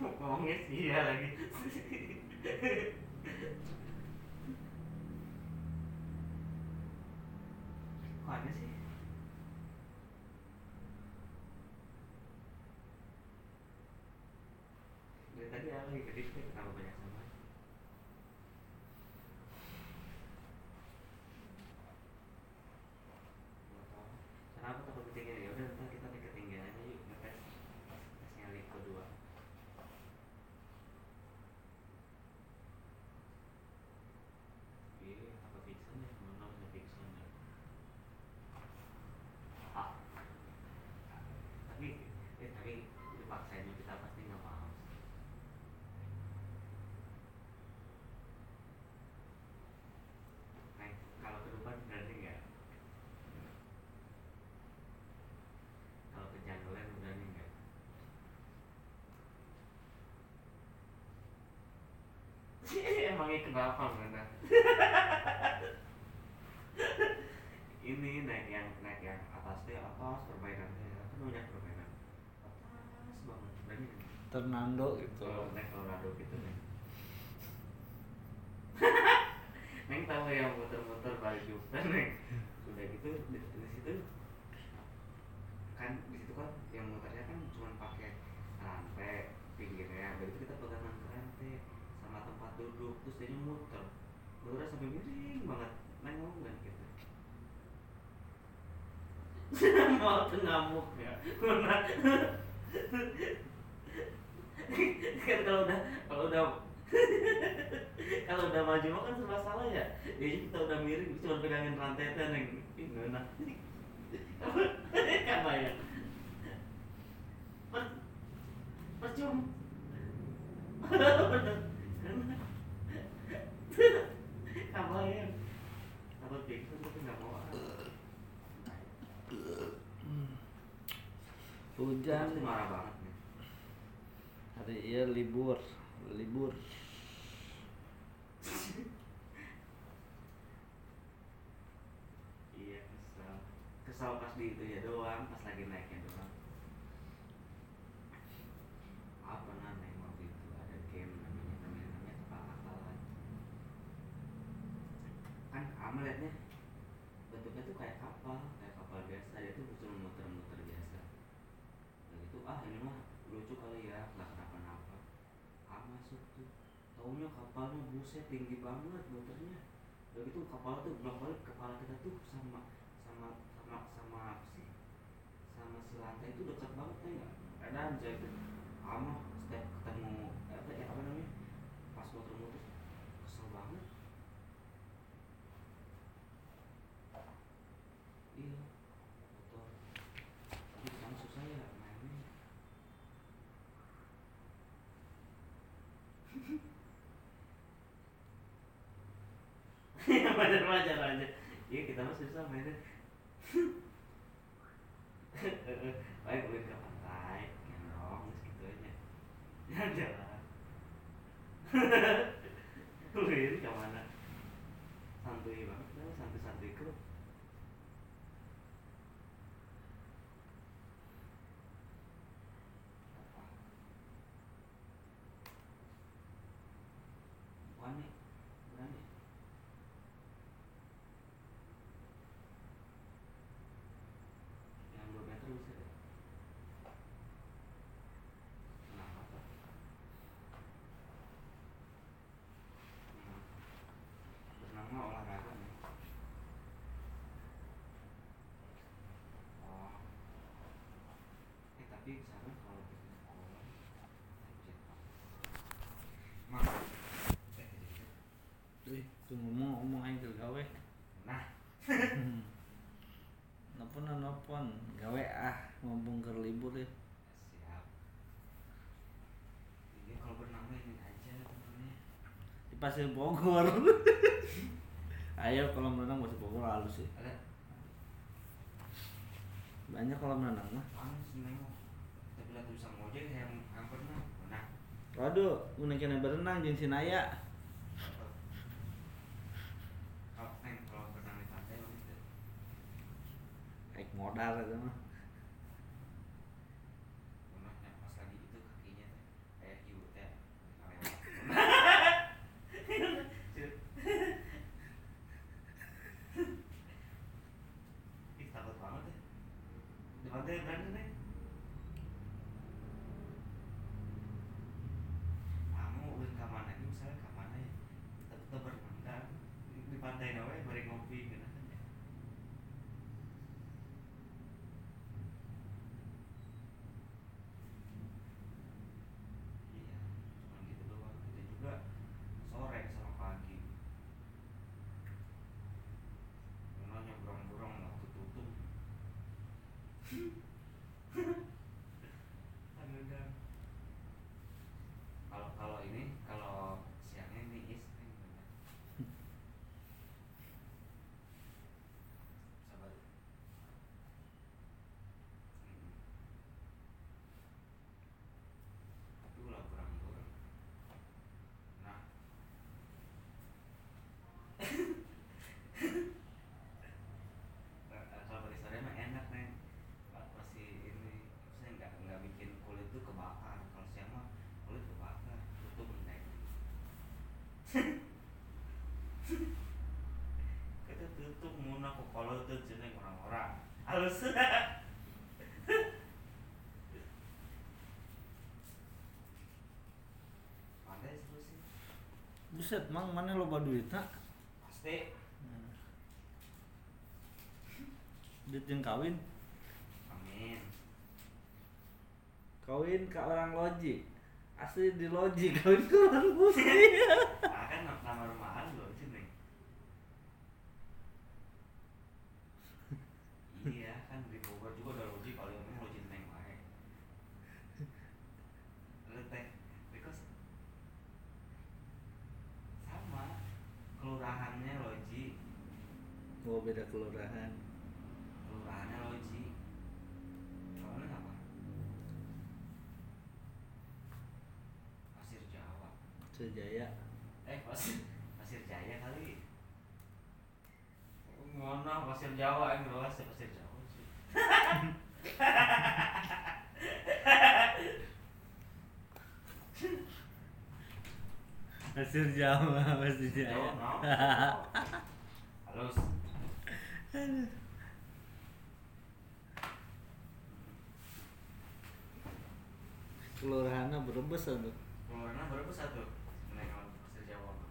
ngomongnya sih ya lagi kok aneh sih dari tadi aku lagi ke display kenapa banyak sama Nggak tahu. kenapa takut ketinggian ya udah ntar kita naik ketinggian aja yuk ngetes tesnya lift kedua iya apa Vixen ya mana ada Vixen ya ah tapi eh tapi dipaksain kita pasti nggak mau Nah, kalau ke depan berani nggak? Kalau ke junglean berani nggak? Emangnya kenapa mana? Ini naik yang naik yang atas deh atas permainannya kan banyak permainan atas banget berani nggak? Ternando gitu Kalau naik Colorado gitu nih. Neng tahu yang muter-muter balik Jupiter neng. Udah gitu di, di situ kan di situ kan yang muternya kan cuma pakai rantai pinggirnya. Begitu kita pegangan ke rantai sama tempat duduk terus dia muter. Udah sampai miring banget. Neng mau nggak gitu? mau tuh ngamuk ya. Mana? kan kalau udah kalau udah kalau udah maju mah kan serba salah ya jadi kita udah miring cuma pegangin rantai teh neng gimana kan bayang per percum kabayang takut pingsan tapi nggak mau ah. Hujan marah banget nih Hari iya libur. Libur. Iya kesal kesal pas di itu ya doang pas lagi naiknya doang apa namanya waktu itu ada game namanya namanya namanya kepala kan kamu liatnya bentuknya tuh kayak kapal kayak kapal biasa dia tuh cuma muter-muter biasa nah gitu ah ini mah lucu kali ya nggak kenapa-napa ah masuk tuh taunya kapalnya buset tinggi banget muternya udah gitu kapal tuh bolak balik kepala kita tuh sama sama sama sama sih? Sama si lantai itu dekat banget ya nggak? Ada itu ama setiap ketemu eh, apa ya apa namanya pas muter-muter kesel banget iya betul tapi sekarang susah ya mainnya wajar wajar aja iya kita mah susah mainnya. Baik udah ke pantai gendong gitu aja. Jalan Wih, ke mana santuy banget lah santuy santuy kru Wani, berani. Yang dua meter bisa deh. Kenapa tuh? Hmm. Berenang mah olahraga nih. Oh. Eh tapi sana kalau kita sekolah, anjir, Pak. Mak, eh, Wih, tuh ngomong ngomong aja ke gawe Nah, Nelpon nelpon Gawe ah Ngomong ke libur ya siap. Ini kalau berenang mah ini aja temennya. Di Pasir Bogor. Ayo kalau renang Pasir Bogor halus sih. Ada? Banyak kolam renang mah. Tapi lihat bisa ngojek yang. Nah, Waduh, unekin berenang jeung si Naya kalau berenang di pantai modal itu mah kita tutup muna kalau tuh jeneng orang-orang. Halus. Pandai sih buset mang mana loba duit nak? Pasti. Duit yang kawin? Amin. Kawin ke orang loji asli di loji kawin ke orang muslim ah kan na- nama rumahan lo jeneng iya kan di Bogor juga ada loji kalau yang loji neng wae. Lu teh because sama kelurahannya loji oh beda kelurahan kelurahannya loji kamu apa pasir Jawa sejaya eh pasir pasir Jaya kali ngono pasir Jawa yang jelas ya pasir Jawa sih Pasir Jawa, Jaya. no halus Kelurahannya berebes tuh. kelurahannya berapa satu menengok pasir Jawa mah.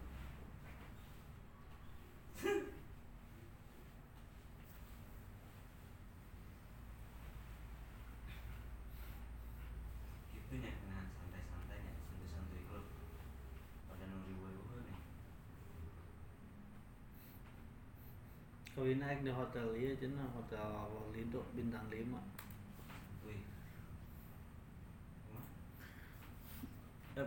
gitu nya nah santai-santai nya santai-santai klub pada nuri ribu nih Kawin naik di hotel iya cina hotel Lido bintang 5 wih?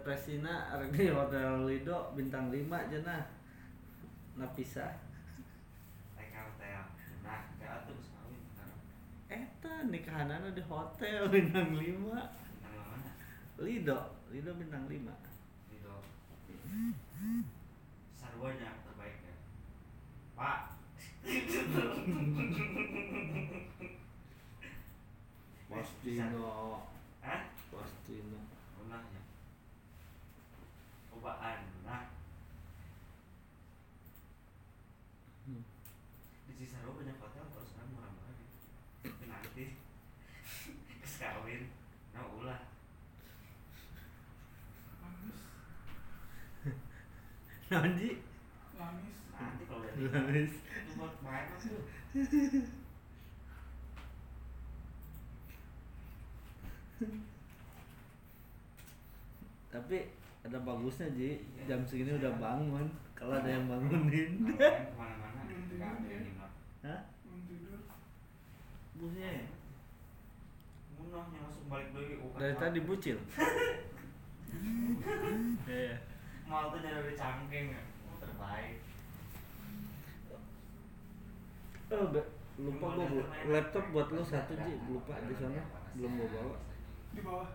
Presina ada di hotel Lido bintang 5 cina Napisa TK hotel nah geus kawin sekarang Eta nikahanana di hotel bintang 5 bintang mana Lido Lido bintang 5 Lido sarwanya terbaik ya Pak Pastino Hah? Pastino Runahnya Cobaan nah Hmm. di Cisarua banyak hotel terus sekarang murah-murah tapi nanti. Kawin. Nah ulah. Nanti? Lamis. nanti kalau udah Lamis. itu buat main tuh Tapi ada bagusnya Ji. Jam segini udah bangun. Kalau ada yang bangunin. Ke mana-mana ya? yang nginep. Hah? Busnya ya? munahnya langsung balik lagi oh, Dari kan tadi bucil? Iya. Mal tuh dari cangkeng ya. Oh, terbaik Oh, be- lupa gua bu- laptop buat lu satu Ji lupa di sana belum gua bawa Di bawah.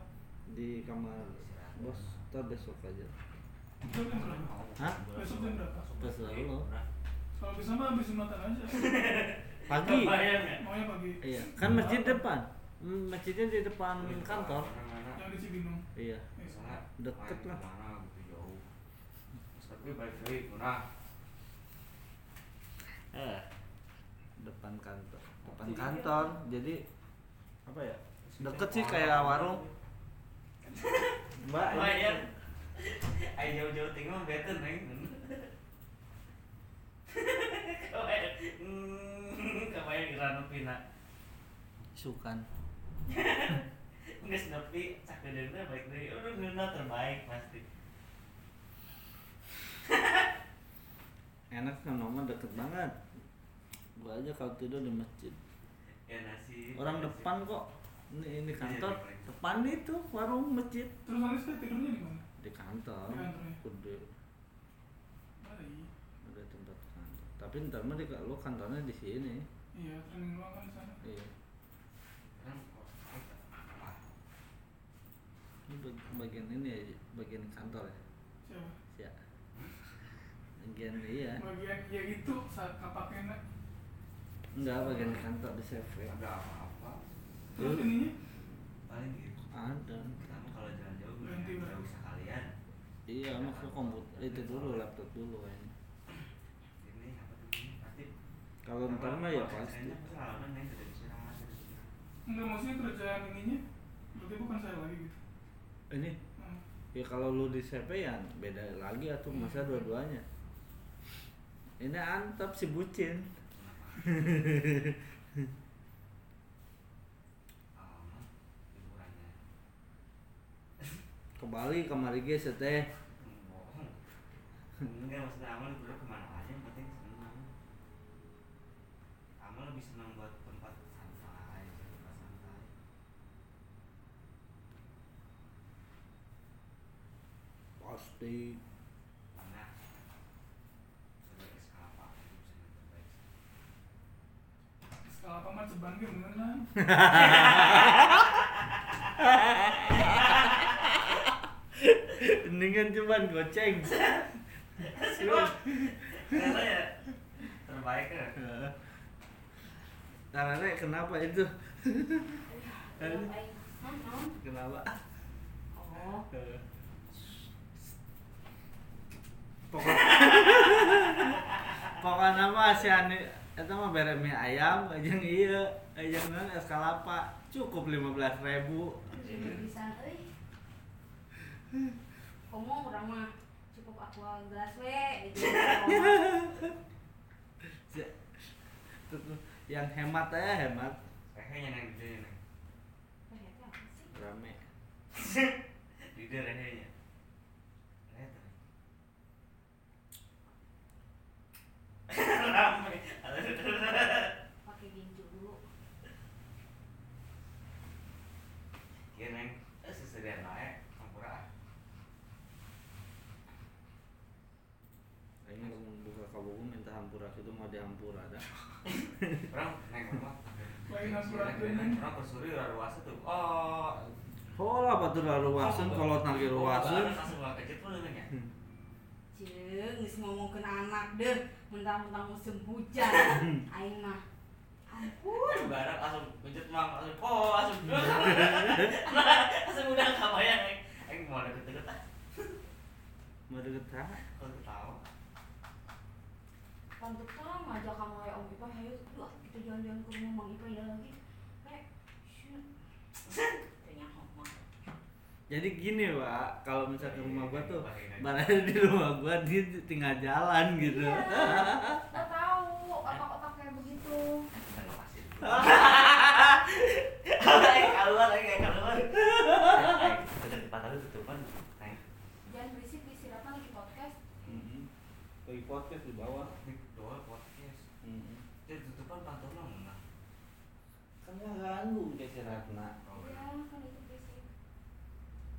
di kamar bos ntar besok aja Besok jam berapa? Hah? Besok jam berapa? Terserah lu. Kalau bisa mah habis Jumatan aja. pagi Bayang ya? Maunya pagi. iya kan masjid depan Hmm, masjidnya di depan kantor Yang di Cibinong. iya Misalnya Deket lah. tapi balik lagi munah eh depan kantor. Depan kantor. jadi apa ya? deket sih kayak warung. Mbak Bayang Ayo jauh-jauh tinggal beten neng Kebayang. Iranu pina. Sukan. Nggak senepi Cak dedenya balik lagi Udah nuna terbaik pasti. Enak kan nomor deket banget gua aja kalau tidur di masjid Ya nasi orang nasi. depan kok ini ini Iya, kantor depan itu warung masjid Terus tidurnya di mana? di kantor Di kantornya. gede Baik. ada tempat kantor tapi ntar mah di lu kantornya di sini Iya, training kan di sana. iya oh, ini bag- bagian ini ya bagian kantor ya Siapa? ya bagian iya Bagian ya itu saat kapaknya. Enggak bagian kantor di CV Ada apa-apa. Terus ininya? Paling gitu. Ada. Kamu kalau jalan jauh berapa? usah kalian. Iya maksud komputer itu dulu laptop dulu kalau ntar mah ya pasti pasti tidak bisa ramah tidak bisa. Enggak maksudnya kerjaan ininya berarti bukan saya lagi gitu. ini? Hmm. ya kalau lu di CP ya beda lagi atau masa dua-duanya. Ini antep si bucin. Ke Bali kemari ge teh enggak maksudnya amal liburan ke mana aja yang penting senang. Amal lebih senang buat tempat santai tempat santai. Pasti mana sebagai skala itu bisa yang terbaik Ini kan cuman goceng. Ya? Terbaik ya? Karena kenapa itu? Naon? kenapa? Oh, pokok pokoknya mah si Ani itu mah bere mie ayam ajang iya ajang non es kalapa cukup lima belas ribu. Bisa euy. Komo urang mah cukup aqua gelas we gitu. yang hemat ya hemat. Gede Eh, itu apa sih? rame. Gede rehenya rehe tuh rame Pakai ginju dulu. Iya neng, eh seserian naik, hampura. ini kamu buka kabuku minta hampura itu mau dihampura ada Orang neng rumah. Lain hampura neng. Orang bersuri udah luas tuh. Oh, oh lah batur ruasan kalau nagi ruasan Langsung gak kejut pun ya. Jeung geus ngomongkeun anak deh, mentang-mentang musim hujan. Aing mah ampun. Barat langsung kejut mang, langsung oh langsung. Langsung udah kebayang neng. Neng mau ada deket ah. mau deket tak Kalau ketawa. Pantuk tah ngajak kamu ya Om Ipa, ayo kita jalan-jalan ke rumah Mang Ipa ya lagi. Kayak ngomong. jadi gini pak kalau misalnya ke rumah gua tuh mana di rumah gua dia tinggal jalan gitu Iya. Gak tahu otak-otak kayak begitu. Keluar, ayo keluar. Tempat tadi tutupan. Jangan berisik di lagi podcast. lagi podcast di bawah ini doa podcast. Jadi tutupan pantulnya mana? kan nggak ganggu desi Ratna Oh, Iya,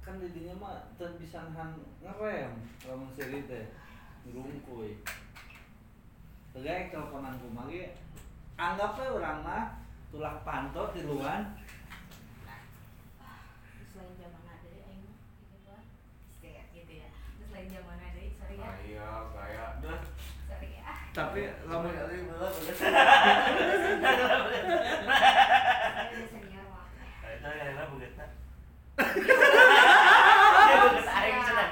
kan didinya mah teu bisa nahan ngerem lamun seri teh ngerungkuy Tegak teleponan kumaha ge anggap we urang mah tulah pantot di luar Terus lain zaman ada aing mah gitu lah. Gitu ya. Zaman ada, sorry ya. Gaya, gaya, dah. Sorry ya. tapi lamun Kali belum, belum. Saya udah senior lah. Itu yang lain bukan tak? Iya, Bukan aing senang.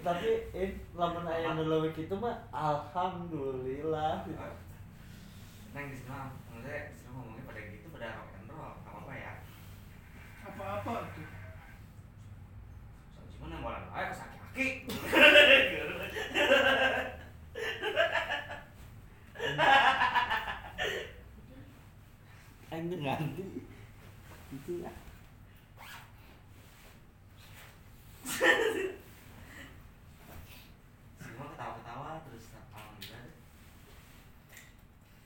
Tapi eh lamun aya nu leuwih kitu mah alhamdulillah. Neng di sana, maksudnya di sana ngomongnya pada gitu, pada rock and roll, nggak apa-apa ya. Apa-apa tuh. Soalnya cuma nang bolan, ayo sakit kaki. aing teu nganti. Itu ya ketawa-ketawa terus alhamdulillah.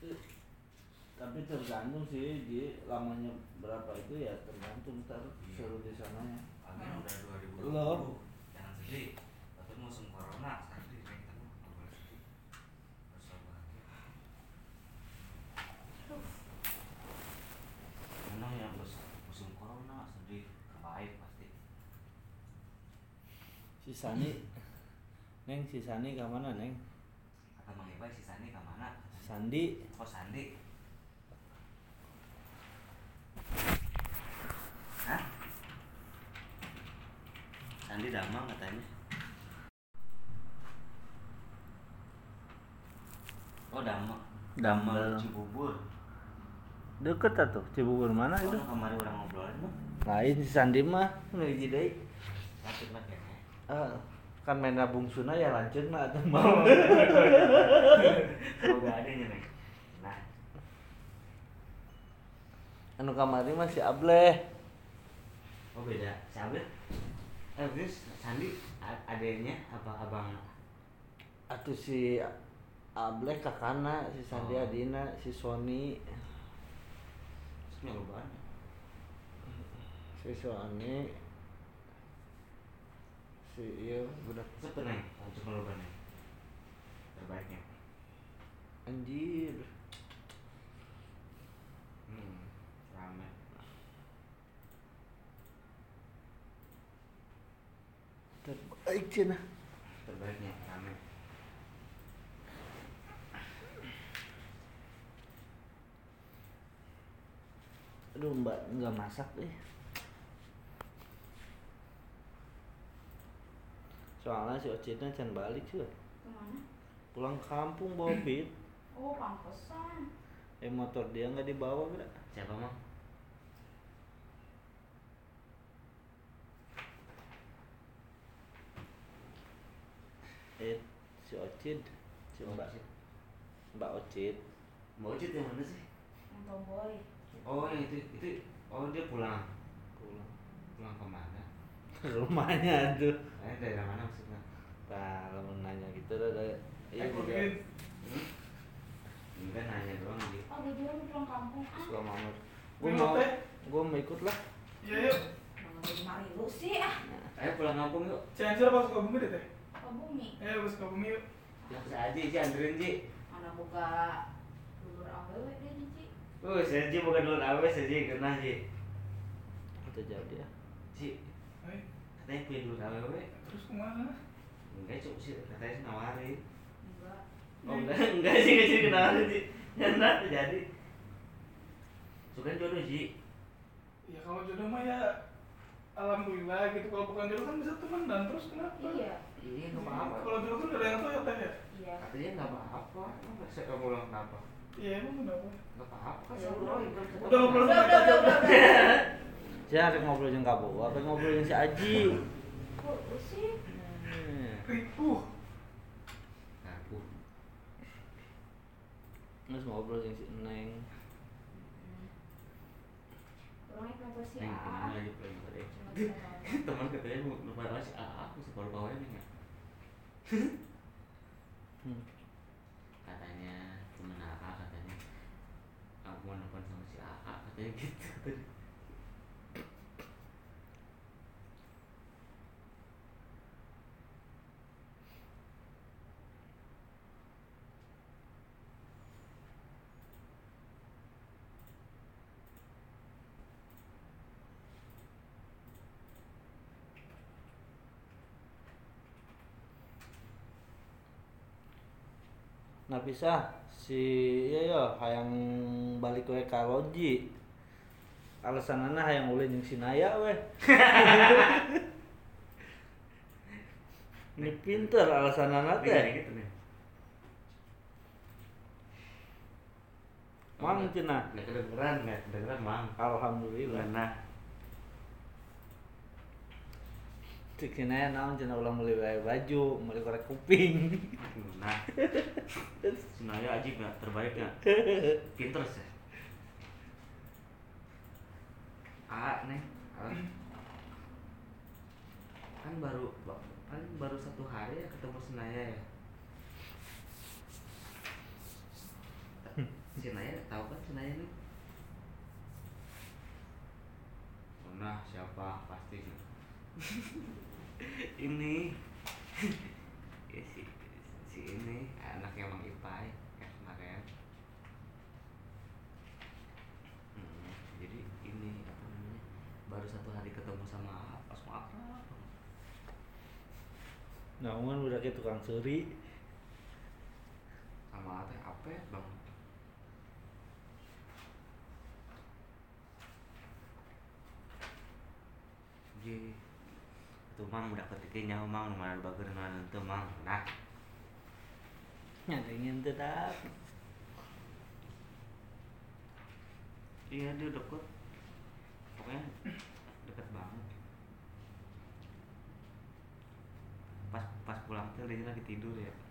deh. tapi tergantung sih di lamanya berapa itu ya tergantung ntar suruh di sananya Amin udah 2020. Loh. Jangan sedih. Musim corona, sedih kayak kita mah nggak boleh sedih. Harus selalu bahagia. Mana yang terus musim corona sedih kebaik pasti. si Sani neng si Sani ke mana neng Kata Mang Ibai si Sandi ke mana? Sandi Oh Sandi. Hah? Sandi damang katanya. Dumbbell. Cibubur. Deket atuh, Cibubur mana itu? Oh, kemarin orang ngobrolin mah. Lain si Sandi mah ngeuji deui. Sakit mah kene. Eh, kan main bungsuna ya lanjut mah atuh mau. Semoga ada nih. Nah, anu kamari mah si Ableh. oh beda. Siapa? Eh, terus Sandi adanya apa abang? Atuh si Ableh kakana, si Sandi Oh. adina, si Sony, Terus si Sony, si iya Sepen nih, lanjut ngeloban nih. Terbaiknya. anjir. Hmm, rame. Terbaik cina. Terbaiknya rame. Aduh mbak nggak masak deh. Soalnya si Ocitnya can balik cuy. Ke mana? Pulang kampung bawa beat. Oh, pantesan. Eh motor dia nggak dibawa gak? Siapa mah? Eh si Ocit, si mbak Ocit. mbak Ocit. Mbak Ucit yang mana sih? Yang tomboy. Oh yang itu itu oh dia pulang Pulang pulang ke mana? Rumahnya tuh. Eh daerah mana maksudnya? Nah, kalau nanya gitu udah ada iya Eh, juga Covid. Hmm? Enggak nanya doang gitu. Oh, gue juga mau pulang kampung. Ah, suka mamut. Gue mau, gue mau ikut lah. Iya yuk. Mari lu sih ah. Ayo pulang kampung yuk. Cianjur apa Sukabumi deh teh? Ke bumi. Eh, ke Sukabumi yuk. Yang bisa aja Ji anterin Ji. Mana buka dulur awewe deh Cici. Uh, saya bukan dulu awe saya Ji kena Ji. Itu jauh dia. Ji, Eh, katanya punya dulu awe terus ke mana? Enggak cuma sih katanya sih nawarin. Enggak. Oh enggak enggak sih enggak sih nawarin Ji. Nyanda jadi. Suka jodoh Ji. Ya kalau jodoh mah ya alhamdulillah gitu. Kalau bukan jodoh kan bisa teman dan terus kenapa? Iya. Iya nggak apa-apa. Kalau jodoh kan ada yang tahu ya teh ya. Iya. Katanya nggak apa-apa. Emang nggak saya kamu ulang kenapa? Iya emang kenapa? Nggak apa-apa kan Ya ngobrol Udah, udah, udah, udah, udah. Saya harus ngobrol jeung kamu, apa ngobrol jeung si Aji. Kok lu sih? Hmm. Ripuh. Ngaku. Terus ngobrol jeung si Neng. Orangnya kenapa sih? Neng, ke mana lagi kenapa? Teman katanya mau lupa si AA, aku separuh bawahnya nih ya. Hmm. Katanya temen AA katanya aku mau nelfon sama si AA katanya gitu tadi. Nah bisa si iya ya hayang balik we ka Loji. Alasanana hayang ulin jeung si Naya we. Ini pinter alasanana Nih, kayak teh. gitu. Mang cenah. Nggak kedengeran, nggak kedengeran mang. Alhamdulillah. Nah, Cik si Naya naon cenah ulang meuli wae baju, meuli korek kuping. nah. Senaya ajib nggak terbaik nggak? Pinter sih. A nih, A. kan baru kan baru satu hari ya ketemu Senaya ya. Senaya tahu kan Senaya nih? Nah siapa pasti ini. Ya, si, si ini anaknya Mang Ipai kan kemarin. Hmm, jadi ini apa namanya baru satu hari ketemu sama pas mau akrab Namun udah kayak tukang seri. sama teh apa bang. Ji, itu mang udah ketik nyaho mang nomor bagus nomor itu mang. Nah. Ingin tetap iya dia deket pokoknya deket banget. Pas pas pulang tuh dia lagi tidur ya.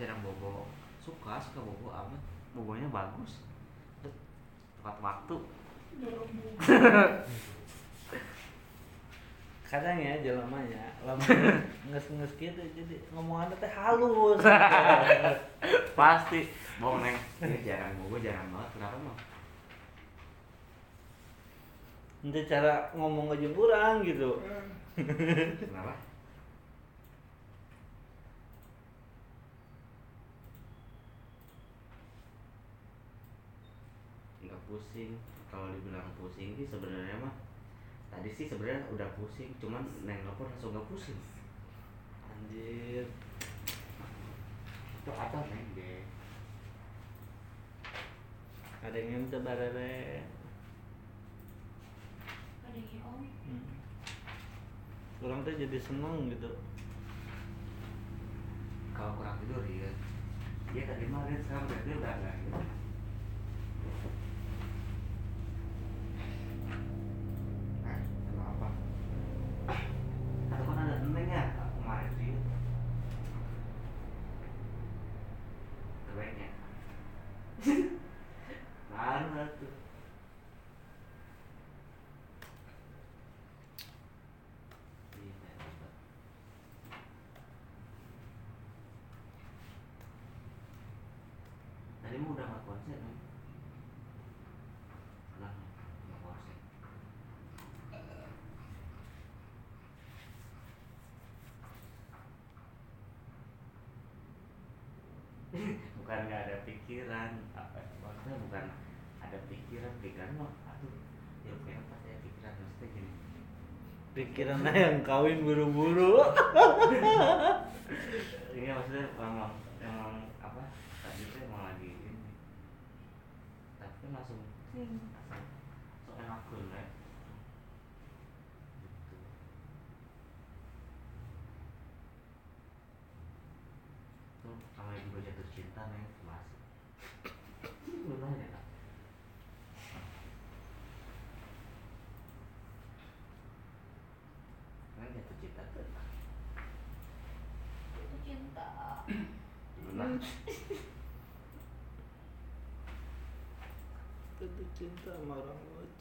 Jarang bobo suka suka bobo amat bobonya bagus. Tepat waktu. Kadang ya jelamanya lama nges nges gitu jadi ngomongannya teh halus. Pasti. Bohong neng. Ini jarang bobo jarang banget. Kenapa mah nanti cara ngomong aja kurang gitu. Kenapa nggak pusing. Kalau dibilang pusing sih sebenarnya mah tadi sih sebenarnya udah pusing cuman neng nelfon langsung nggak pusing. Anjir. Itu apa neng? Deh ada yang minta barere ada yang om. Hmm. orang tuh jadi seneng gitu. Kalau kurang tidur ya dia tadi mah lihat sekarang berarti udah enggak gitu Nah, kenapa? Atau kan ada neng ya kemarin sih Kebaiknya Mana tuh Iya, hebat. Tadi mau udah nggak konsen kan? Udah nggak konsen. Bukan nggak ada pikiran apa maksudnya bukan ada pikiran pikiran mah aduh ya pengen apa saya pikiran maksudnya gini. Pikirannya yang kawin buru-buru. Ini maksudnya emang emang apa tadi tuh emang lagi ini. Tapi langsung ting langsung so enak ya gitu tuh namanya juga jatuh cinta nih masih lu nanya Kak? kan jatuh cinta tuh itu cinta Nah, Jatuh cinta sama orang semuanya.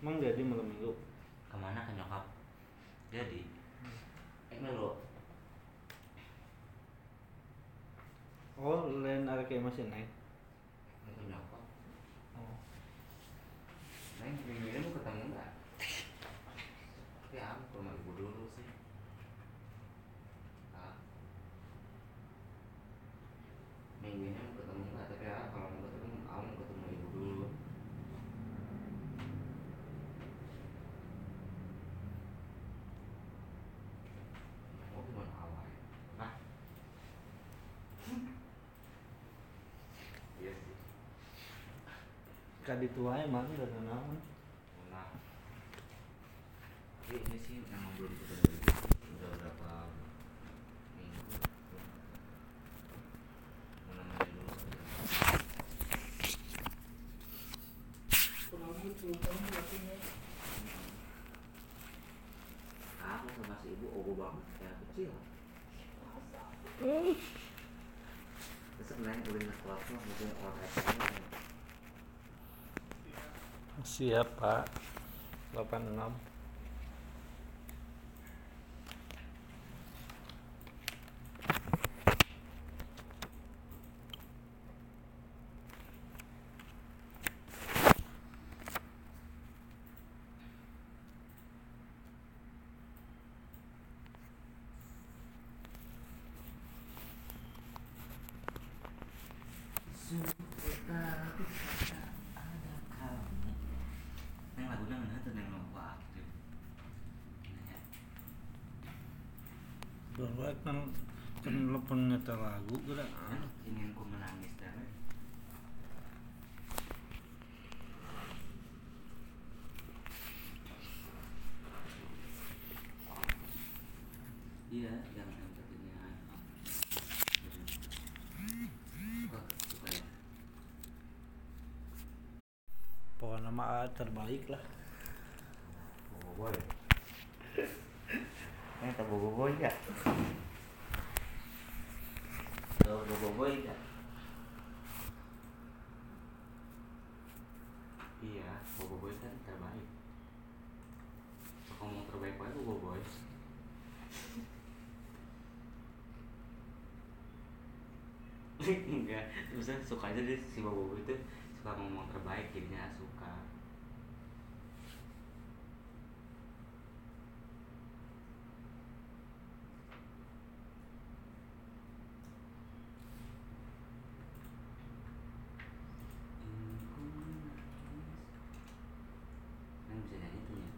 emang jadi malam minggu Ke mana ke nyokap? Jadi, eh melo, oh lain ada kayak masih naik ke nyokap. oh. Neng, minggu ini mau ketemu nggak? Ya, aku ke rumah ibu dulu sih. Ah. Minggu ini mau ketemu nggak? Tapi ya, kalau mau ketemu, aku mau ketemu ibu dulu. Oh, gimana awal? Nah. Iya sih. Kadi tua emang udah naon Nah, tapi ini sih memang belum ketemu udah berapa minggu? Mau dulu aku sama si ibu? Ogo banget kayak kecil. Terus mungkin orang kayak Siap Pak. 86 Sungguh tak bisa ada kamu Neng lagu mana tuh neng lagu aktif Nanya Kan kan telepon lagu geura. Ingin ku menangis dan Iya, jangan yang ya Pokoknya terbaik lah. Boboiboy Ini tak boboiboy ya? Tahu boboiboy ya? Iya, boboiboy kan terbaik Kalau mau terbaik aja boboiboy Enggak, maksudnya suka aja deh si boboiboy itu suka ngomong terbaik jadinya suka Kan bisa nyanyi tuh ya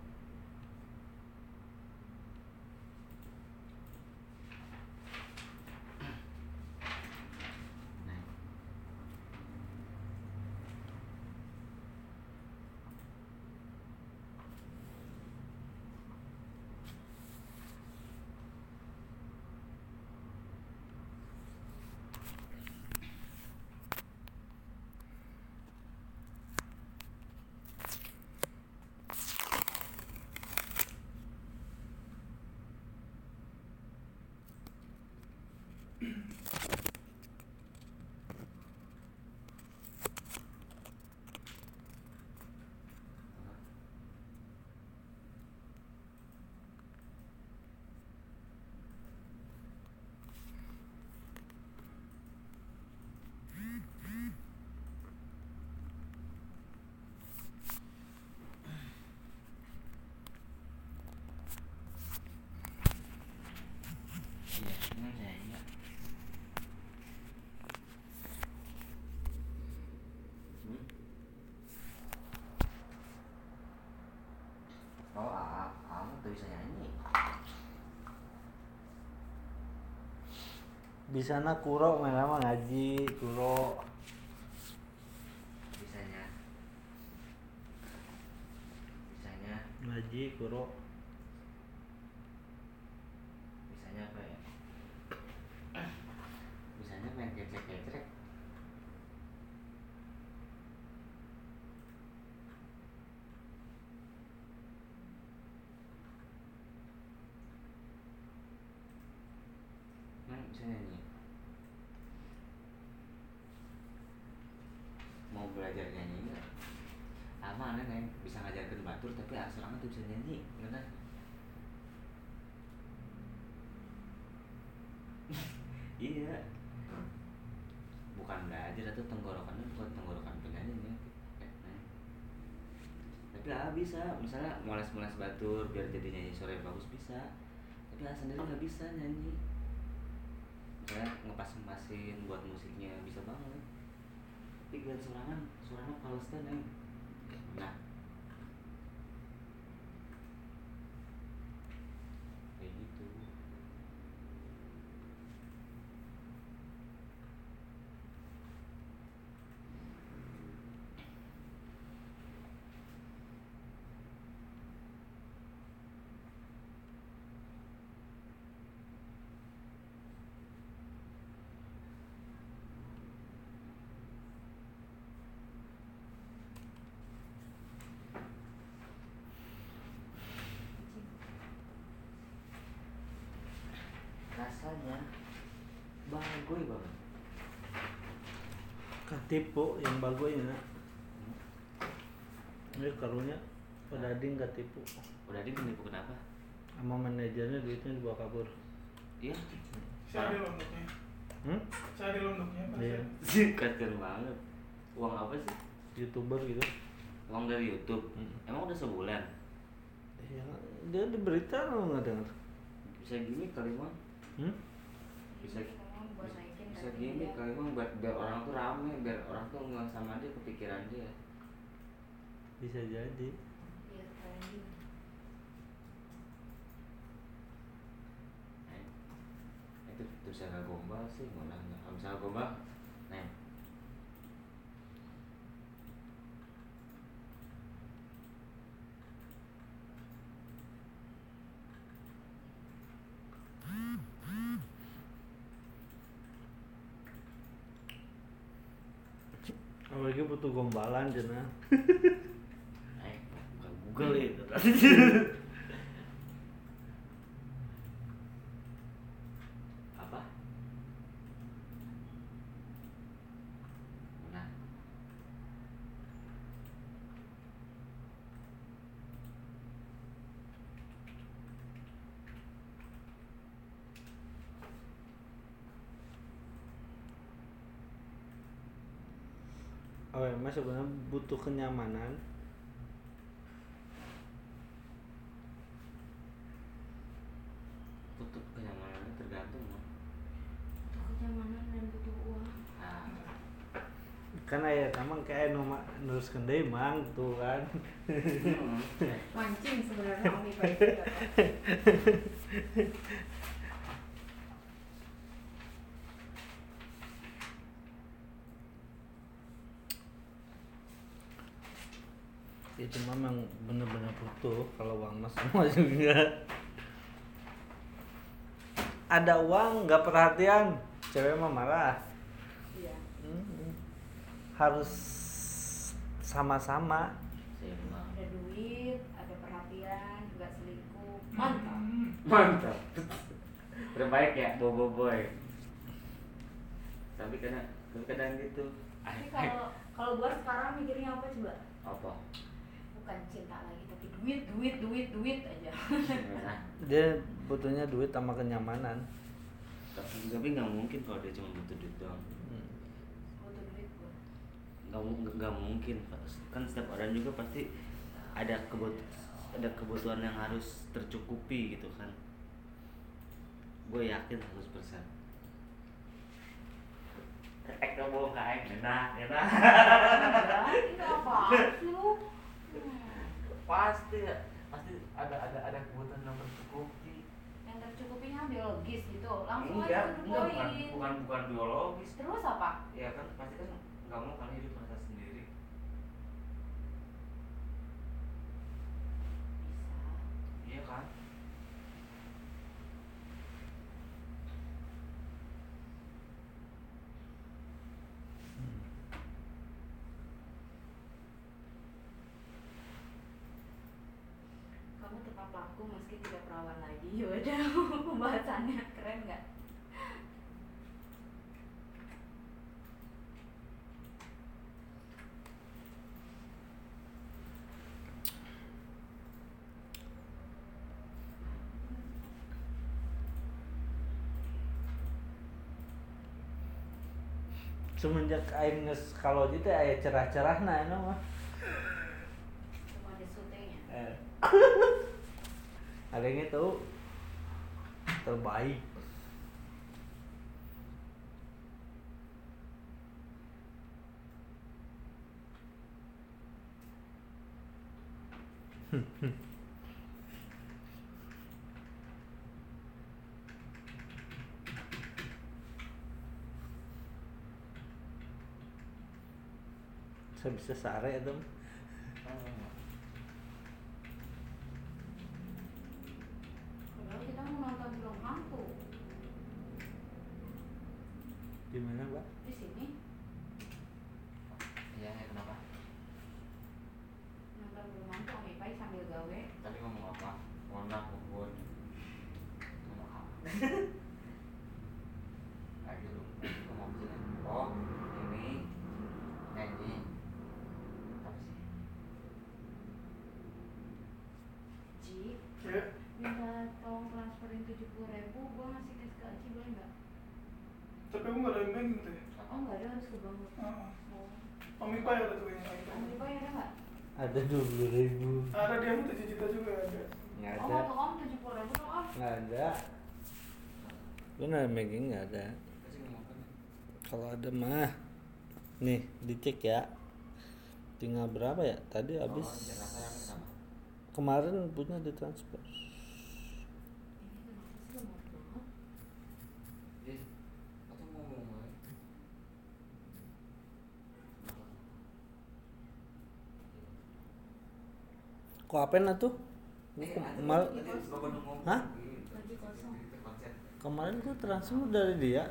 Nah. Iya, ini saya ya. Hmm? Oh, A- Tuh bisa nyanyi. Di sana kuro memang ngaji kuro Bisanya. Bisanya, ngaji kuro bisanya apa ya? Bisanya main kecek-kecek. Mau belajar nyanyi enggak? Ama aneh neng bisa ngajarkan batur tapi asalnya tuh bisa nyanyi, bener? iya. Bukan belajar atau tenggorokannya bukan tenggorokan penyanyinya. Eh, Neng. Tapi ah bisa, misalnya moles-moles batur biar jadi nyanyi sore bagus bisa. Tapi ah sendiri nggak bisa nyanyi. Misalnya ngepas-ngepasin buat musiknya bisa banget. Tapi gak surangan, surangan fals teh neng. Nah. Kayak gitu. Rasanya bagus banget katipu yang bagusnya ini karunya pada ding gak tipu udah dia menipu kenapa sama manajernya duitnya dibawa kabur iya Saya ada londoknya. hmm? Londoknya. Pak. Iya. kasian banget uang apa sih youtuber gitu uang dari YouTube Hmm. emang udah sebulan ya, dia di berita lo nggak dengar bisa gini kali mah hmm? Bisa buat naikin bisa gini dia- kali mah biar, biar orang tuh rame biar orang tuh nggak sama dia kepikiran dia. Bisa jadi. Iya. Nah, itu terus saya gombal sih mau nanya. Kalau misalnya gombal nah apalagi butuh gombalan cina eh bukan Google itu apa nah oh ya mas sebenarnya butuh kenyamanan. Tutup kenyamanannya tergantung. Butuh kenyamanan dan butuh uang. nah kan ayah emang kayak nomor nurus kendai mang tuh kan. Hmm, Mancing sebenarnya Om Ipa itu. ya, Pak. ya cuma memang bener-bener butuh mas semua juga ada uang nggak perhatian cewek mah marah Iya. Mm-mm. harus sama-sama Ada duit, ada perhatian, nggak selingkuh. Mantap. mantap terbaik ya bobo boy tapi kadang tapi kadang gitu Tapi kalau kalau gua sekarang mikirnya apa coba? apa Bukan cinta lagi, tapi duit, duit, duit, duit aja. nah, dia butuhnya duit sama kenyamanan tapi tapi nggak mungkin kalau dia cuma butuh duit doang Hmm. Butuh duit gua. nggak nggak mungkin kan setiap orang juga pasti ada kebut ada kebutuhan yang harus tercukupi gitu kan gue yakin 100% Eh, kamu kayak enak, enak. Enggak, itu apa sih lu? Pasti pasti ada ada ada kebutuhan yang tercukupi. Yang tercukupinya biologis gitu. Langsung enggak, aja the enggak bukan, bukan bukan biologis. Terus apa? Ya kan pasti kan nggak mau kan hidup merasa sendiri. Bisa. Iya kan? Kamu tepat laku meski tidak lagi. Yaudah, pembahasannya keren nggak? semenjak aing nges kalau gitu aya cerah-cerah nah itu mah Cuma syutingnya. Eh. ada yang itu terbaik. Saya bisa sare itu Padahal kita mau nonton film hantu di mana mbak di sini Iya, ya, kenapa? nonton film hantu Om Ipai sambil gawe. Tadi ngomong apa? Warna kubur. Ngomong apa? Lagi lu ngomong sini. Oh, ini nyanyi apa sih? ngeluarin tujuh puluh ribu gue ngasih cash ke Aci boleh nggak Tapi aku nggak ada yang ya. oh nggak ada harus ke bank Heeh. oh Om Ipa ya ada tuh yang Om Ipa. Ada nggak ada dua puluh ribu Ada dia minta cita juga ada. nggak oh ada untuk om tujuh puluh ribu dong om nggak ada nggak kalau ada mah nih dicek ya tinggal berapa ya tadi habis Oh, berapa? kemarin punya ditransfer ini kenapa sih lemot banget Eh, atau ngomong lagi. Kok apa tuh Eh, ngomong. Hah? Kemarin gua transfer dari dia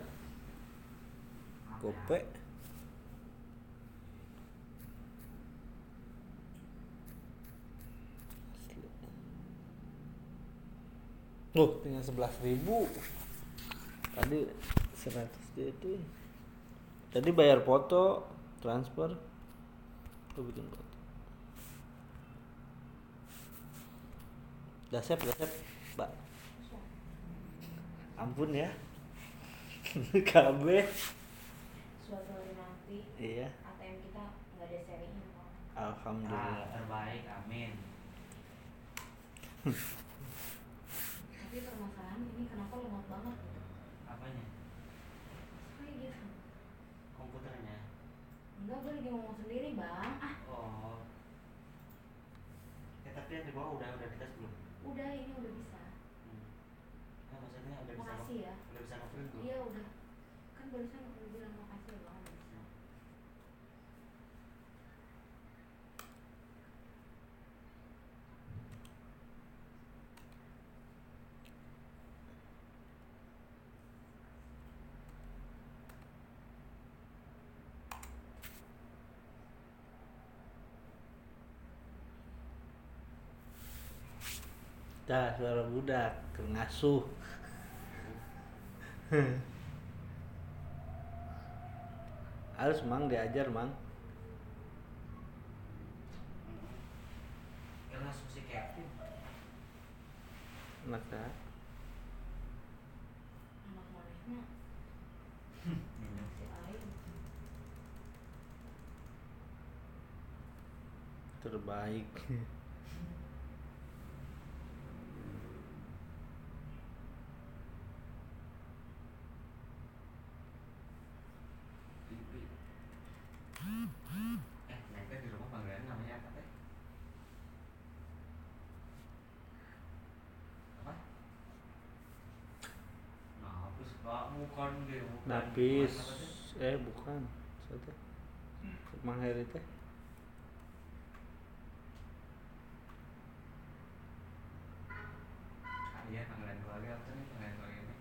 gope Loh, tinggal sebelas ribu. Tadi seratus itu. Tadi bayar foto, transfer. Tuh bikin foto. Udah sep, udah sep, Mbak. Ampun ya. KB. suatu hari nanti Iya, ATM kita nggak ada serinya kok Ah, alhamdulillah. terbaik, amin. tapi permasalahan ini kenapa lemot banget gitu Apanya? kayak gitu Komputernya. enggak gue lagi ngomong sendiri bang ah Oh. Ya tapi yang di bawah udah udah? Udah ini udah bisa. Hmm. Nah, maksudnya udah bisa makasih ya. udah bisa iya udah. Kan barusan udah bilang makasih ya bang udah bisa Dah suara budak, ngasuh. Harus mang diajar mang. Anak Ain Terbaik. Eh, mereka di rumah panggilannya namanya apa teh? Apa? Nah, kan bukan Napis. bukan teh? Eh bukan. Satu. Mang Heri teh. Ah, iya panggilan keluarga apa nih panggilan keluarga ini?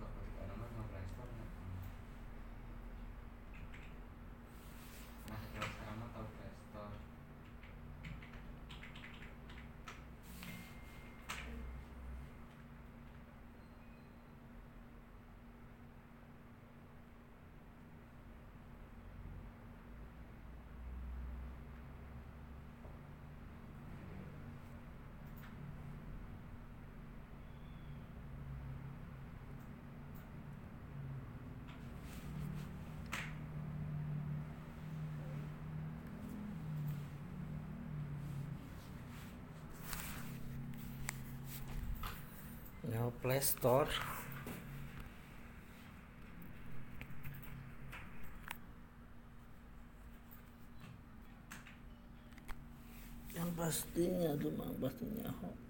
Nggak pakai tanaman, nggak transport, nggak. Nah, kalau sekarang mah tahu Play Store. Ya Play Store. Yang pastinya mang pastinya ho.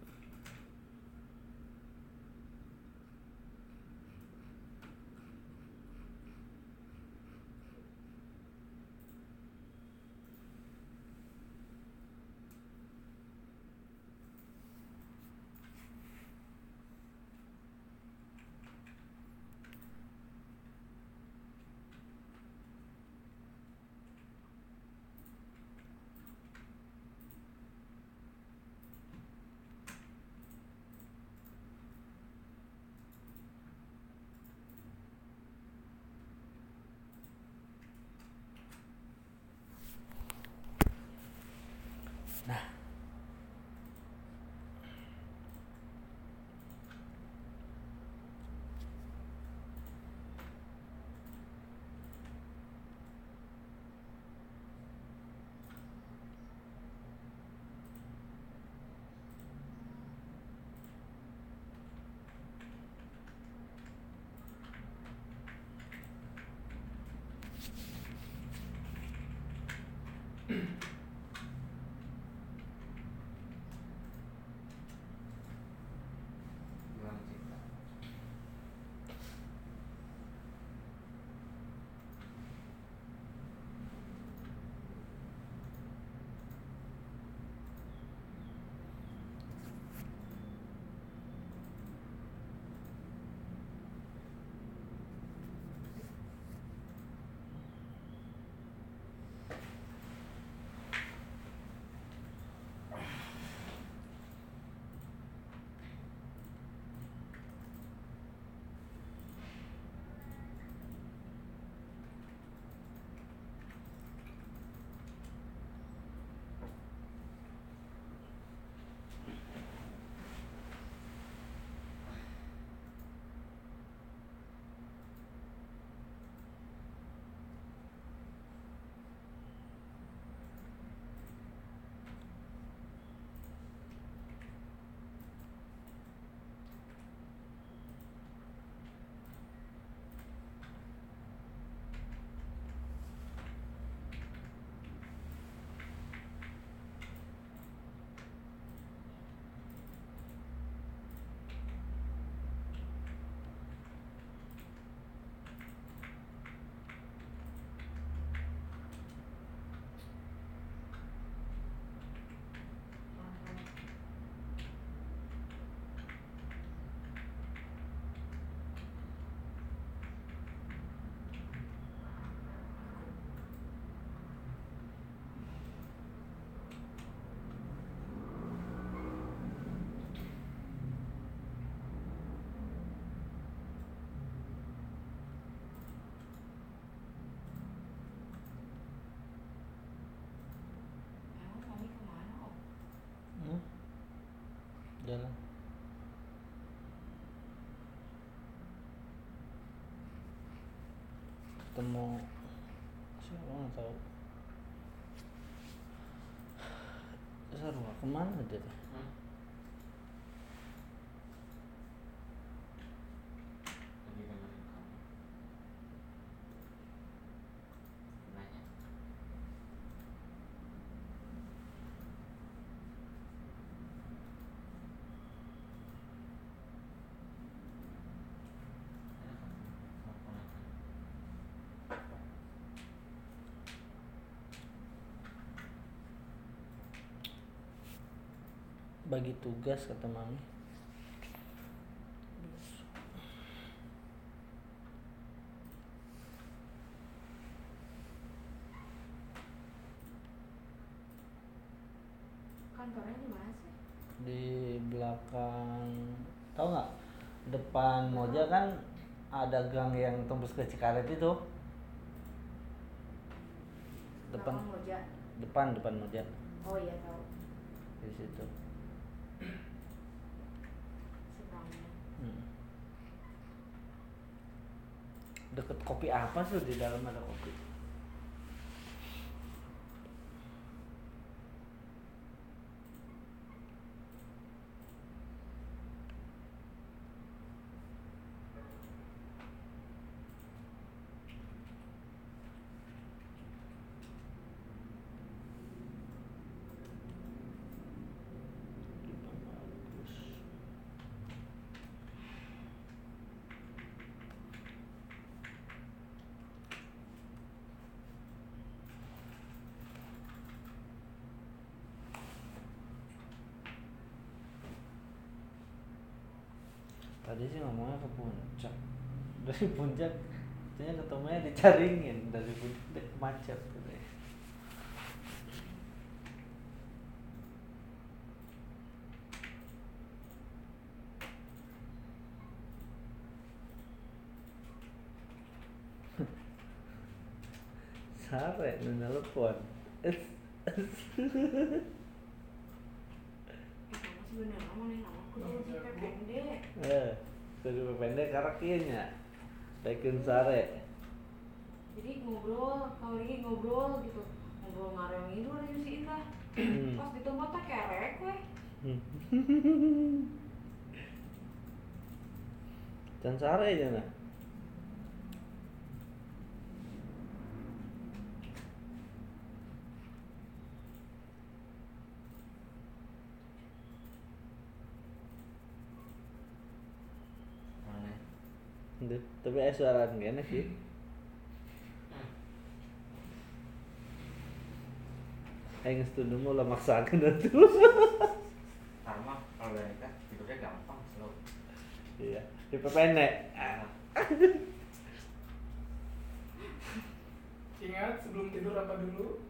Jalan. Ketemu siapa nggak tahu. Sarwa ke mana dia? teh? Hmm? Lagi dengerin kamu. Nanya. Ada kan? Mau ponakan. Bagi tugas kata mami. Kantornya di mana sih? Di belakang tahu nggak? Depan Moja kan ada gang yang tembus ke Cikaret itu. Depan Moja. depan depan Moja Oh iya tahu. di situ. Seberangnya. Hmm. Deket kopi apa sih di dalam ada kopi? Tadi sih ngomongnya ke puncak. Dari puncak, katanya ketemunya di Caringin dari puncak macet. Sare nu nelpon. sebenarnya mana nama kudu sampai pendek eh pendek karena kieu nya. Tekeun sare. Jadi ngobrol kalau lagi ngobrol gitu. Ngobrol ngareng itu ada si Indah Hmm. pas di tempat teh kerek weh. Can sare aja nah. Mana? Duh, Tapi aya suara kene sih. Aing tunduk mau lah maksakeun atuh. Karma kalau udah nikah tidurnya gampang slow. Iya, di pendek. Ingat sebelum tidur apa dulu?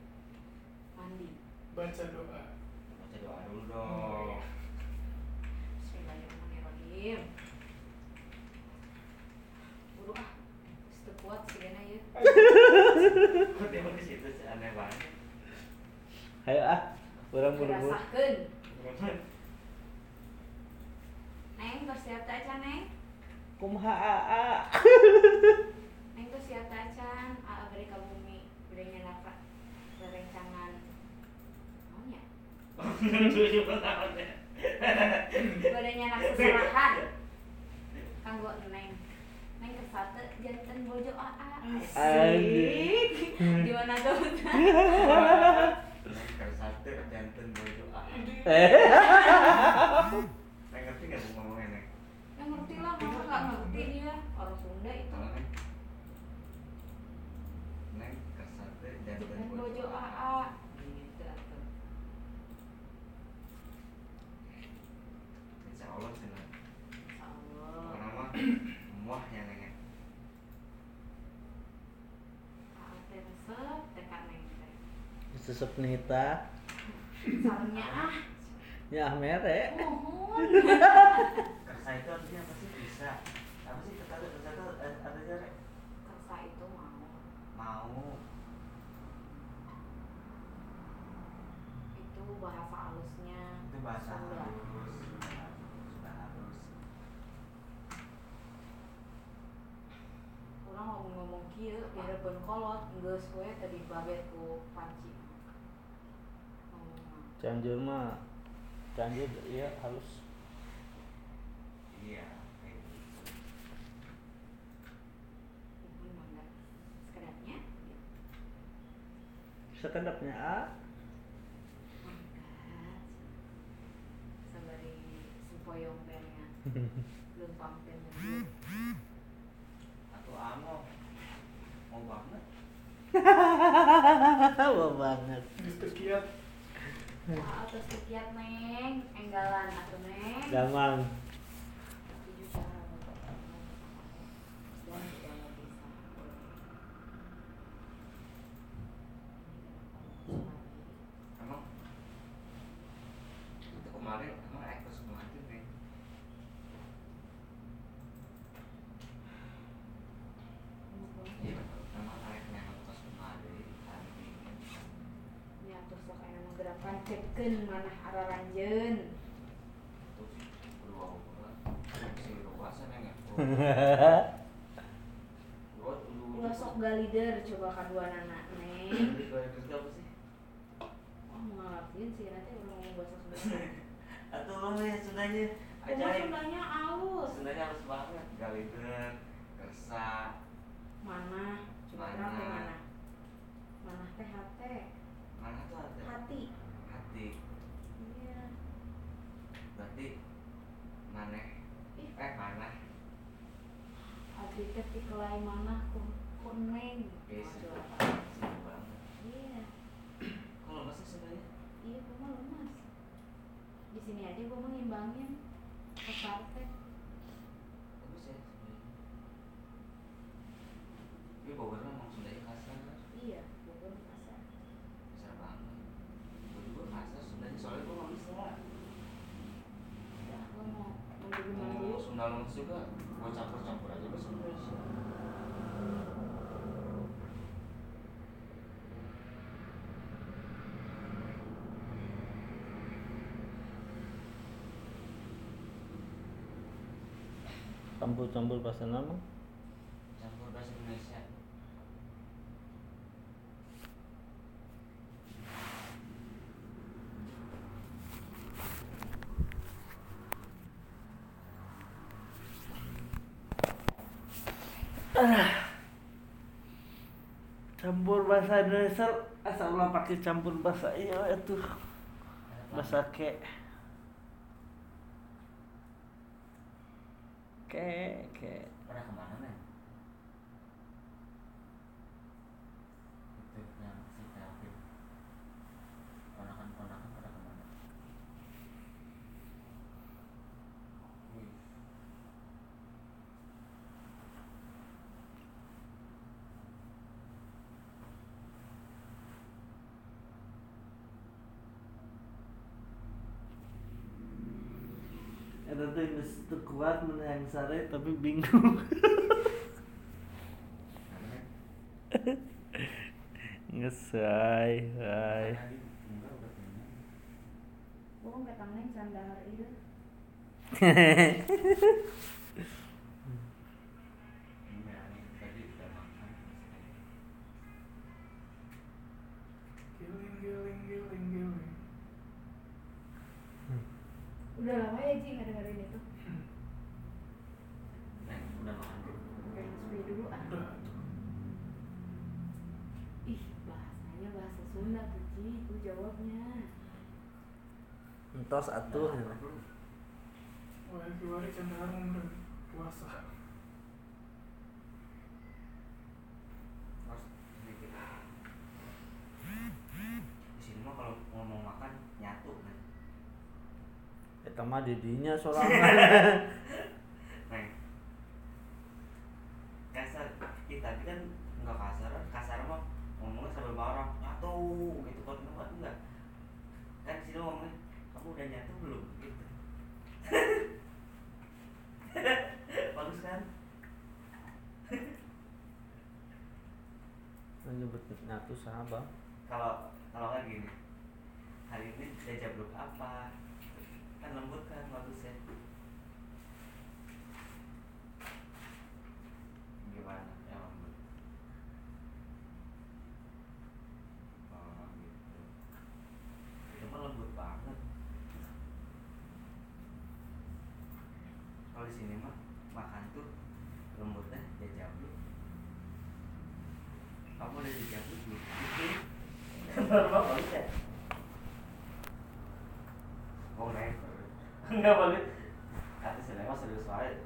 mandi Baca doa. baca doa dulu dong. Bismillahirrahmanirrahim buru ah itu kuat sih ya Kok dia mau ke situ sih aneh banget. Hayo ah, urang buru-buru. neng tos siap tak acan neng? Kumaha aa? neng tos siap tak acan aa beri ka bumi beri nyana ka rerencangan maunya ya. beri kanggo neng kesate jantan bojo aa Anjing. gimana tuh jantan bojo ah. Eh. Neng ngerti nggak mau ngomongnya neng? yang ngerti lah masa nggak ngerti dia orang Sunda itu Kalau neng, neng ke satu jantan jantan bojo bojo aa gitu atuh. Insya Allah sih neng. Insya Allah Nama muah ya neng. ya. aa teh resep tekan neng teh Sesep nita. sarangnya ah Nyah mere. mohon Kersa itu artinya apa sih? Bisa. Apa sih kata kersa itu artinya Rek? kersa itu mau mau itu bahasa halusnya itu bahasa halus sudah halus orang mau ngomong kieu biar ben kolot geus we tadi babet ku panci Cianjur mah Cianjur iya halus. iya kayak gitu. sekedapnya a. sempoyong pennya belum dulu atau amo mau banget Wah banget. Ah, atas sekian neng enggalan atau neng Gampang. emang itu kemarin emang ekos kemarin nih iya emang ayahnya ekos kemarin anjing Ya terus sok aya nu gerakan cekeun manah araranjeun. itu sih kedua orang si ruas neng ya Gua dulu Ulah sok galider coba kadua anak neng. Sih? Wah ngalapin sih nanti udah ngomong bahasa Sunda. Atau lo ya Sundanya ajaib. Sundanya alus. Sundanya halus banget. Galider, kersa, Mana? Coba Mana? mana? Mana teh hate? mana tuh ada? Hati. Hati. Iya. Berarti mana? Ih. Eh mana? Abdi teh ti kelai mana ku ku neng. Oke, Coba. Sunda banget. Iya. Kalau bahasa Sundanya? Iya, gua mah lemas. Di sini aja gua mau ngimbangin. Kasar teh. Bagus ya Sundanya. Tapi Bogor mah emang mau sundal lengis juga gue campur campur aja gue sebenarnya campur campur bahasa nama? Campur bahasa Indonesia asal ulah pakai campur bahasa iya itu bahasa ke. Ke ke. Pernah ke mana men itu yang si Kelvin ponakan ponakan pada ke mana Wih. Yang itu kuat menang sare tapi bingung ngesai hai kata neng sandahar itu. Iya, ini tadi udah makan Giling giling giling giling. Udah lama ya Ji nggak dengerin itu. Neng, udah makan belum? Udah sepi dulu ah. Udah. Ih bahasanya bahasa Sunda tuh Ji, itu jawabnya. Entos atuh? Wah, cenderung udah puasa. Di sini mah kalau ngomong makan nyatu kan. Eta mah didinya Neng. Kasar kita kan enggak kasar, kasar mah ngomongnya sambil marah, nyatu gitu kan enggak enggak. Kan di sini ngomongnya kamu udah nyatu belum gitu. Bagus kan? Nyatu sahabat Kalau kalau kan gini. Hari ini diajak grup apa? Kan lembut kan bagus ya. Gimana? Yang lembut. Oh gitu. Itu mah lembut banget. Kalau di sini mah makan tuh lembutnya jajab lu. Kamu udah jajab lu belum? Baru baru ya. Oh naik. Enggak boleh. Kata si Lema serius aja.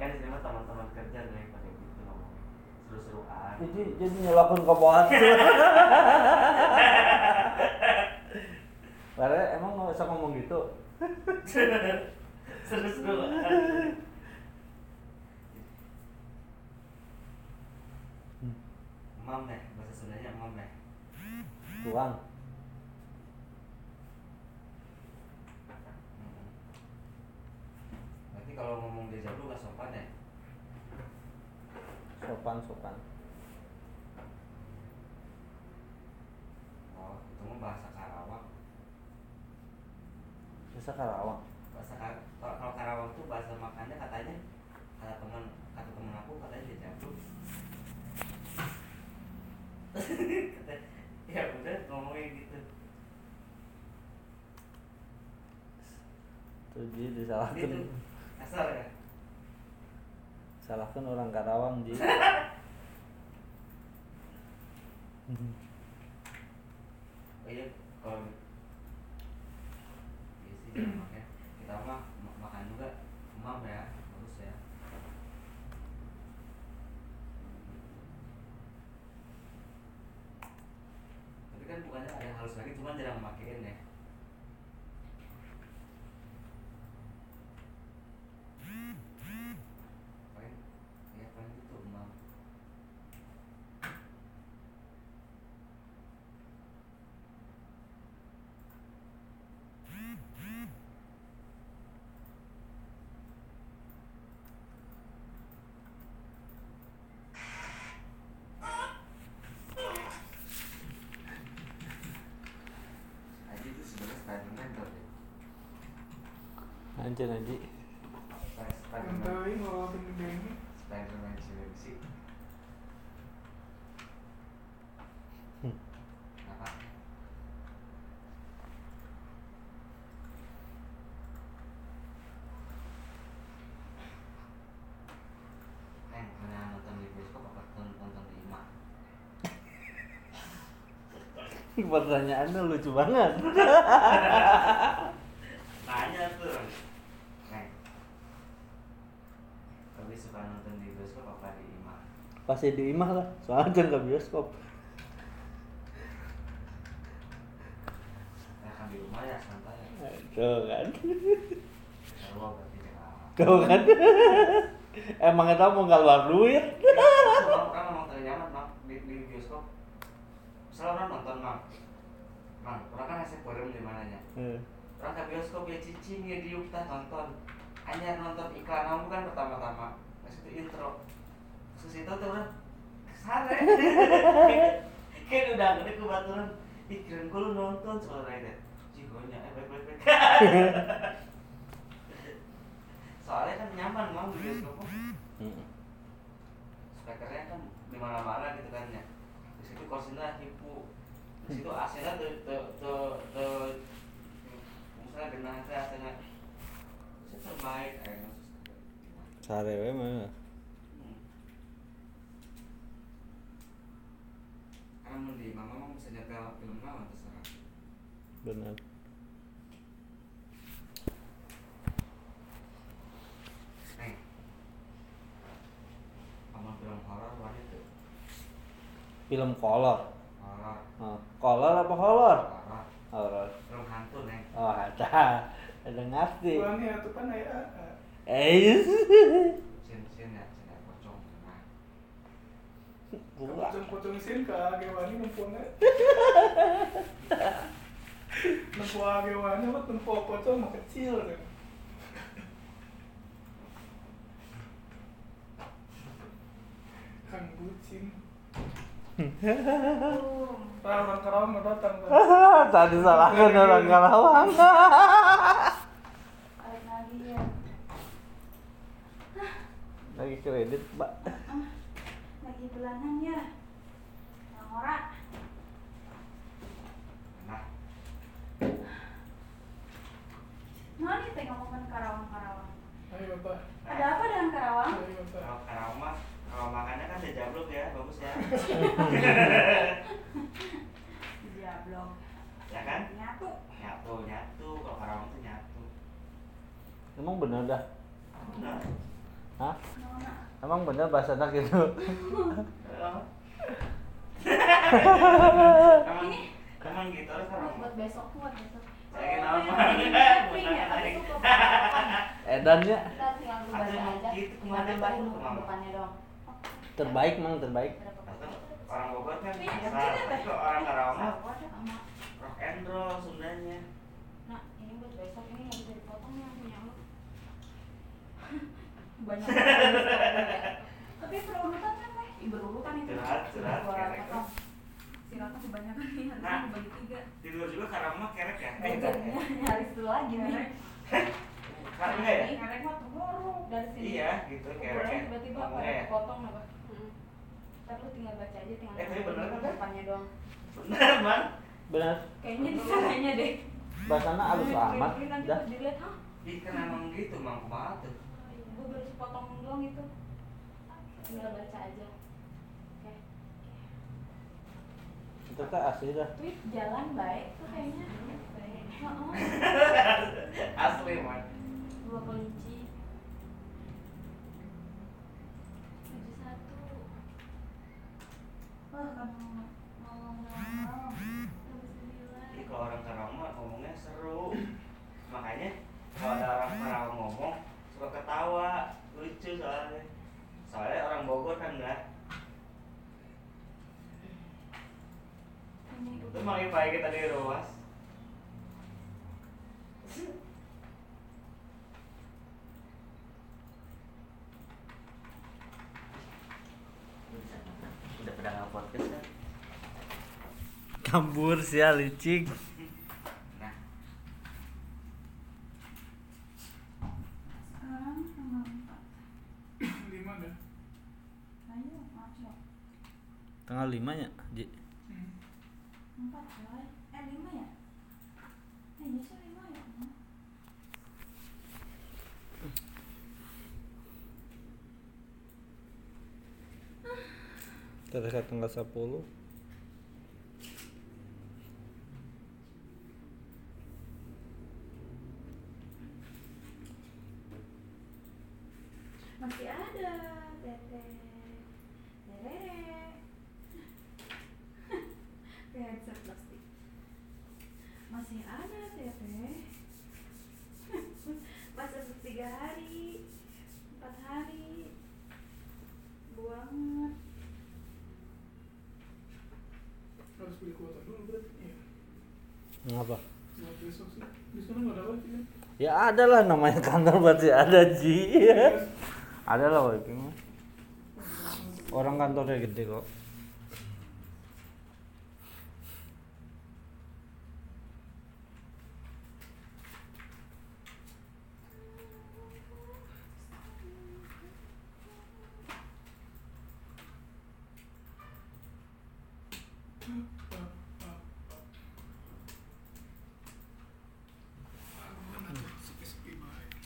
kan sini mah teman-teman kerja naik pada gitu ngomongnya seru-seruan. jadi jadi nyelakun ke bawah Padahal emang nggak bisa ngomong gitu seru-seruan. Mam deh, bahasa Sundanya mam deh. Tuang Mm-mm. Berarti kalau ngomong deja vu gak sopan ya? sopan sopan Oh, itu mah bahasa Karawang. bisa Karawang Bahasa Kar- kalau Karawang tuh bahasa makannya katanya kata teman kata teman aku katanya deja vu. Ya ngomongnya gitu. tuh jadi Gitu. disalahkan Kasar ya? salahkan orang Karawang ji Oh iya, kalau Iya sih, jangan makan. Kita mah ma- makan juga mam ya, bagus ya. Tapi kan bukannya ada yang halus lagi, cuma jarang makein ya. Paling, ya paling gitu mam. Aji itu sebenarnya study mentor deh. anjir anjir Spiderman Nganterin ngelawatin gede ini. Spiderman Cilengsi Hmm. apa Neng, mana nonton di bioskop apa nonton nonton di imah? Pertanyaannya lucu banget. Tanya tuh. Neng. Lebih suka nonton di bioskop apa di imah? Pasti di imah lah, soalnya jangan ke bioskop. Ya kan di rumah ya santai. Tuh kan. Kalau berarti jangan. Tuh kan. Emang kita mau nggak luar duit? Orang memang ternyaman bang di, di bioskop. Misalnya orang nonton bang, bang, orang kan ngasih forum di mananya. Eh, Orang ke bioskop ya cicing ya diuk tah nonton. Hanya nonton iklan kamu kan pertama-tama. Itu intro. Terus itu tuh orang sare. Kayak udah gede kebaturan. Ih keren gue lu nonton soalnya itu. Cigonya eh baik baik baik. Soalnya kan nyaman bang di bioskop. speakernya kan di mana mana gitu kan ya di situ kursinya hipu di situ AC-nya tuh tuh tuh tuh misalnya genah teh AC-nya terbaik kayaknya Sare we mah. Hmm. Di mama mau bisa nyetel film terserah Benar. Neng sama film horor wajib tuh Film kolor. horor Oh, kolor apa kolor? horor Horor. film hantu neng Oh, ada. Ada ngerti. Bukan ya, itu kan ya. Eh, sin sin ya sin ya pocong nah gua. Pocong-pocong sin ke agewani numpungnya. Nempo agewani mah nempo pocong mah kecil kan. Kang bucin. Orang Karawang mau datang kan. Tadi salahkan orang Karawang. Ya. Lagi kredit, Mbak. Lagi bulanan ya. Yang ora. nah Nah, nih teh ngomongin Karawang-Karawang. Ayo Bapak. Ada apa dengan Karawang? Ayo Bapak. Kalau Karawang mah kalau makannya kan ada jablok ya, bagus ya. Jablok. ya kan? Nyatu. Nyatu, nyatu. Kalau Karawang tuh nyatu. Emang bener dah? Benar. Hah? Nona. Emang bener bahasa anak gitu? emang, emang gitu harus Buat, Karawang. buat besok buat besok. Saya camping ya, Bukan tapi lagi. itu kebanyakan. Edannya Kita tinggal aja. gitu, terbaik mang terbaik. Orang Bogor kan Iya, Tapi orang Karawang Sama sama. rock and roll Sundanya. Nah, ini buat besok ini yang punya lu. Banyak ya. Tapi berurutan kan, Teh? Berurutan itu. Curhat, Gua kerek. potong. Siratnya kebanyakan nih, harusnya Nah. dibagi tiga. Tidur juga Karawang mah kerek ya. Eh, nyaris dulu lagi nih. Enggak ya? Ini Kerek mah terburuk dari sini. Iya, gitu kerek ya. tiba-tiba pada ya? kepotong apa? Ntar lu tinggal baca aja, tinggal Eh, tapi bener kan, depannya doang. Bener, Bang. Bener. Kayaknya di sananya deh. Bahasana halus amat. Dah. dilihat, hah? Ih, kan emang gitu, Mang. Kumaha tuh? Gue baru sepotong doang itu. Tinggal baca aja. Oke. Itu teh asli dah. Tweet jalan baik tuh kayaknya. Baik. Heeh. Asli, Mang. Dua kelinci. Tujuh satu. Wah, kamu sembilan. Jadi kalau orang Karawang ngomongnya seru. Makanya kalau ada orang Karawang ngomong suka ketawa, lucu soalnya. Soalnya orang Bogor kan enggak. Ini Itu mau baik kita di ruas. Udah pada nggak podcast kan? Kabur sih licik. tanggal 5 ya J eh, empat, 4 eh lima ya? Eh iya lima ya tanggal 10 masih ada teteh kayak headset plastik. Masih ada tete masa tiga hari empat hari. Banget harus beli kuota dulu berarti ya ngapa buat besok sih. Di sana nggak ada wifi kan? Ya ada lah namanya kantor berarti ada Ji. Ada lah wifi orang kantornya gede kok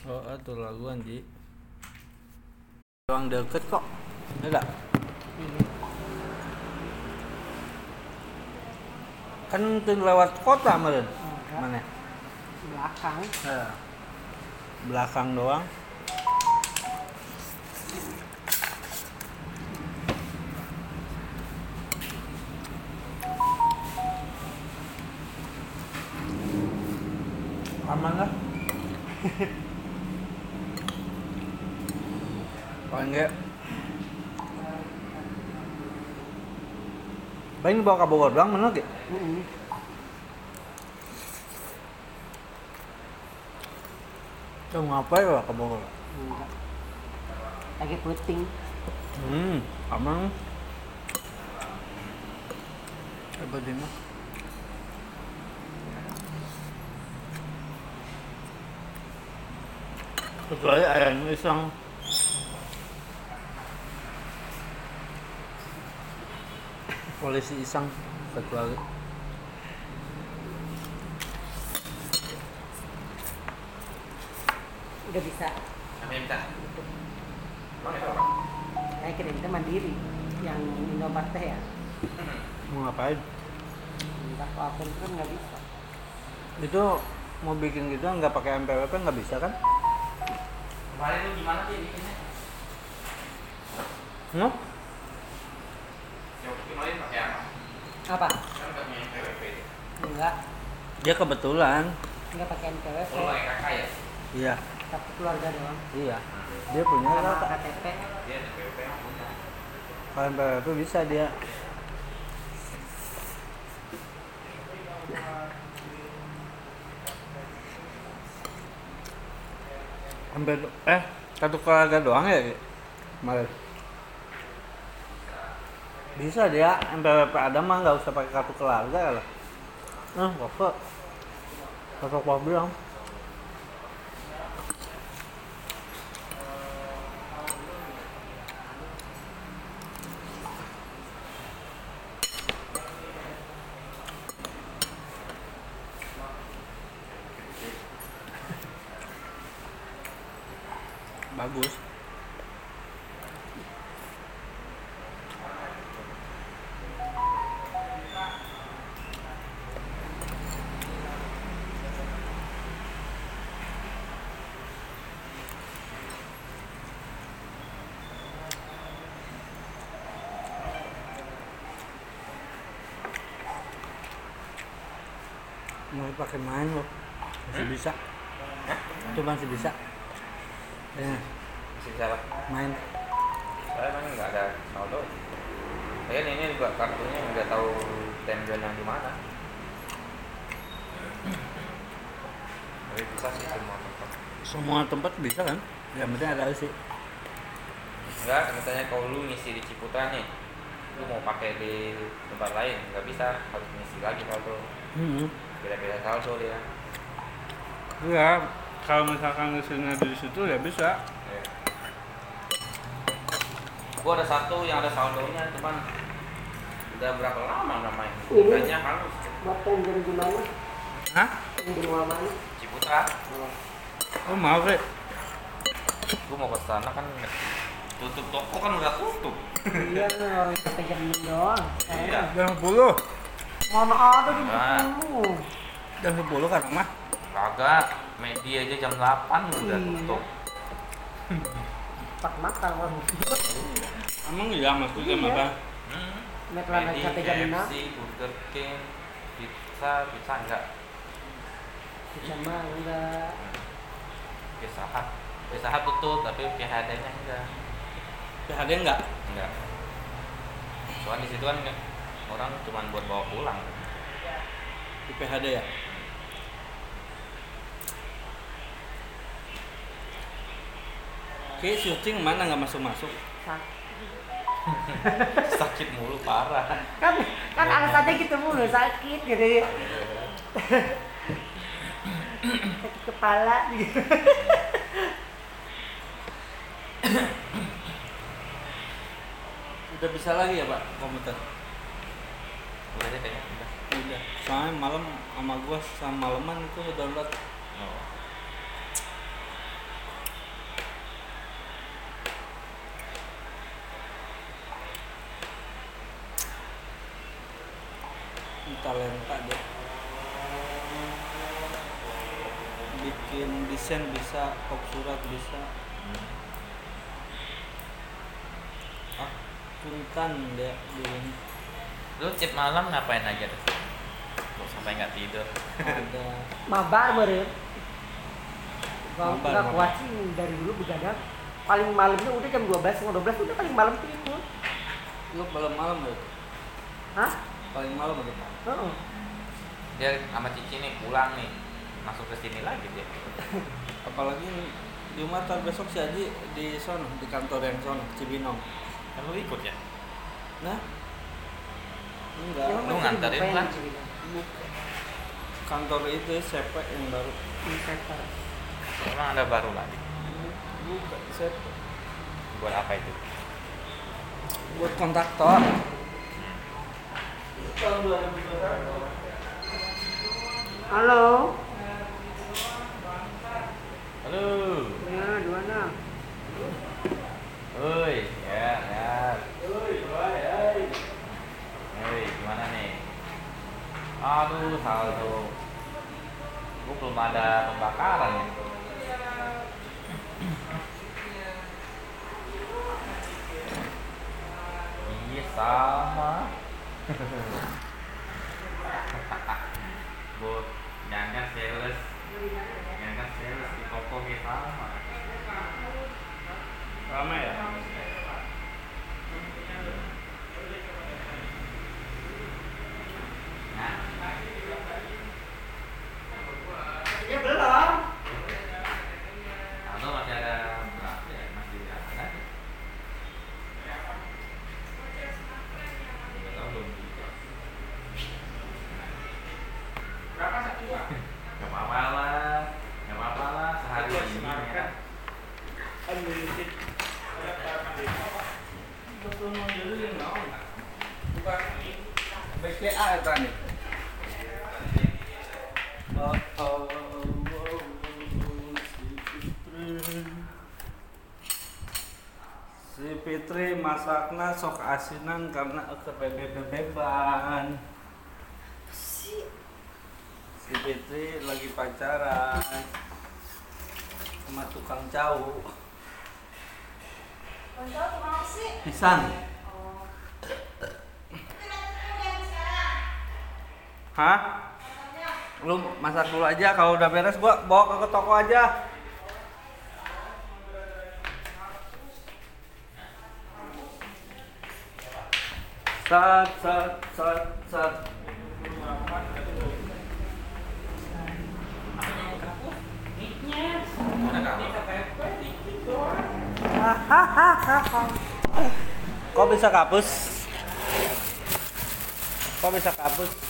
oh itu laguan Ji. Ruang deket kok. Enggak kan tuh lewat kota meren. Mana? Belakang. Ya. belakang doang aman lah paling enggak Paling bawa ke Bogor doang bener gak? Mm-mm. Tuh ngapain bawa ke Bogor? enggak lagi puting Hmm, aman. Apa dia mah? Kecuali ayamnya iseng. Polisi iseng kecuali udah bisa? Minta. Saya kirim itu mandiri yang Indomaret teh ya. Mau ngapain? enggak kalau akun kan nggak bisa. Itu mau bikin gitu nggak pakai MPWP nggak bisa kan? kemarin lu gimana sih bikinnya? Hmm? yang kemarin pakai apa apa kan enggak Dia kebetulan. enggak pakai NPWP oh kakak ya Iya, tapi keluarga doang iya. Dia punya sama rata. KTP dia ada PWP yang punya Kalau MPWP bisa dia. Hampir eh satu keluarga doang ya kemarin. Bisa dia MPWP ada mah nggak usah pakai kartu keluarga lah. Nah, bapak. Bapak bilang. Bagus. Pakai main loh. Masih bisa. Itu masih bisa. Ya, masih bisa main. saya emang nggak ada saldo saya ini juga kartunya nggak tahu tembakan yang di mana tapi bisa sih semua tempat Semua tempat bisa kan? Yang penting ada sih. enggak misalnya kalau lu ngisi di Ciputra nih lu mau pakai di tempat lain nggak bisa harus ngisi lagi saldo Hmm. Beda-beda saldo dia Iya, kalau misalkan ngisinya di situ ya bisa. ya. gua ada satu yang ada saldonya cuman Udah berapa lama namanya? Ini. Kayaknya halus. Buat pengen gimana? Hah? Rumah mana? Ciputra. Oh maaf ya. Gue mau ke sana kan tutup toko kan udah tutup. Iya, orang kita jam doang. Iya. Jam 10. Mana ada di Nah. situ? Jam 10 kan mah. Kagak, media aja jam 8 udah Iya. tutup. Pak makan orang. Emang iya maksudnya jam Iya. apa? Hmm. Metlan lagi Medi, sampai jam enam. KFC, Burger King, pizza, pizza enggak, Bisa mah enggak. Pizza Hut. Pizza Hut tutup, tapi PHD-nya enggak. PHD enggak? Enggak. Soalnya di situ kan orang cuma buat bawa pulang. Di PHD ya? Oke, syuting mana nggak masuk-masuk? Sakit. Sakit mulu parah. Kan kan alasannya gitu mulu sakit gitu. sakit kepala gitu. Udah bisa lagi ya Pak komputer? Udah kayaknya udah. Udah. Soalnya malam sama gua sama maleman itu download Oh. talenta dia. Bikin desain bisa, kop surat bisa. Hmm. Ah, puntan dia dulu Lu chip malam ngapain aja tuh? Kok sampai nggak tidur? ada Mabar meren. Mabar. kuat sih dari dulu begadang. Paling malamnya udah jam 12, setengah 12 udah paling malam tidur. lu malam-malam ya Hah? paling malam itu Heeh. Dia sama Cici nih pulang nih, masuk ke sini lagi dia. apalagi Jumat ntar besok si Aji di sono di kantor yang sono Cibinong Kan lu ikut ya? nah enggak Emang Lu nganterin kan? di Cibinong? kantor itu CP yang baru Di sektor. Emang ada baru lagi. buka CP Buat apa itu? buat kontraktor Halo. Halo. Ya, di mana? Oi, ya, ya. Oi, gimana nih? Aduh, saldo. Gue belum ada pembakaran ya. Iya sama. Bu, jangan sales. Jangan sales di toko kita sama. ya Ya belum. Atau masih ada berapa ya? Masih ada. Nggak tahu belum buka. Nggak apa-apa lah, nggak apa-apa lah sehari ini ya. unlimited betul mau jadi naon bukan BCA ya tadi Oh, oh, oh, oh, si Fitri. Si Fitri masakna sok asinan karena kebebebeban. Si Si Fitri lagi pacaran sama tukang sih? Pisang. Oh. Hah? Lu masak dulu aja kalau udah beres gua bawa ke toko aja. Sat sat sat sat. Kok bisa kapus? Kok bisa kapus?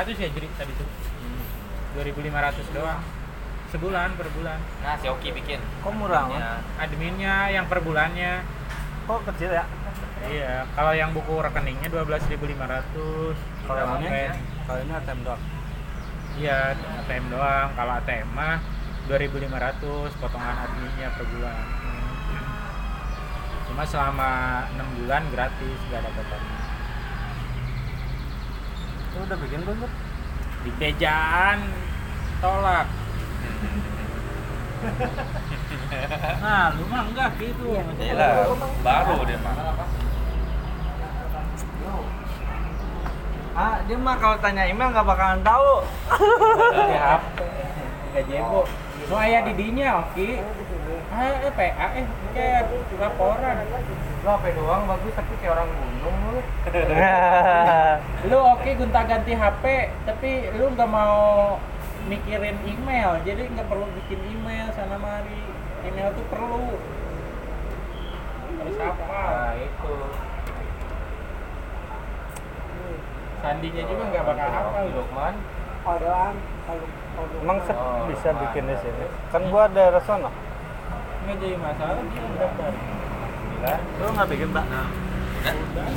2500 ya jadi tadi tuh 2500 doang sebulan per bulan Nah, si Oki bikin. Kok murah, Man? Ya. adminnya yang per bulannya Kok kecil ya? iya kalau yang buku rekeningnya 12.500 Kalau yang ini? Kalau ini ATM doang. iya ATM doang kalau ATM mah 2.500 potongan adminnya per bulan cuma selama 6 bulan gratis gak ada potongan Lu udah bikin belum? Bud? di bejaan tolak. Nah lu mah enggak gitu. Iyalah, baru dia mah. Ah, dia mah kalau tanya email nggak bakalan tahu. di HP. Gak jebo lu ayah di dinya oke ah eh PA eh kayak laporan. Lu HP doang bagus tapi kayak orang gunung lu. lu oke gonta ganti HP tapi lu nggak mau mikirin email jadi nggak perlu bikin email sana mari email tuh perlu harus apa Nah, itu. sandinya juga nggak bakal hafal Lukman. Kalau Emang set Oh, bisa nah. bikin di sini. Kan gua ada resono. nggak jadi masalah dia udah daftar Lu nggak bikin, Pak? Kan?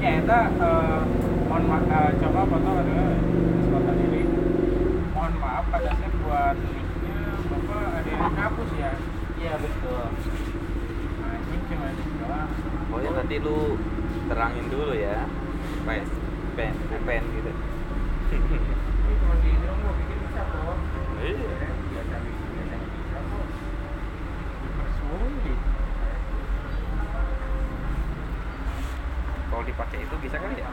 ya eh, mohon maaf eh, pada bapak ada yang hapus ya Iya betul. Pokoknya nanti lu terangin dulu ya. Pes, pen, pen gitu. ini cuma di dong gua bikin bisa kok Iya. biasa biasa bisa kok dipersulit Kalau dipakai itu bisa kali ya?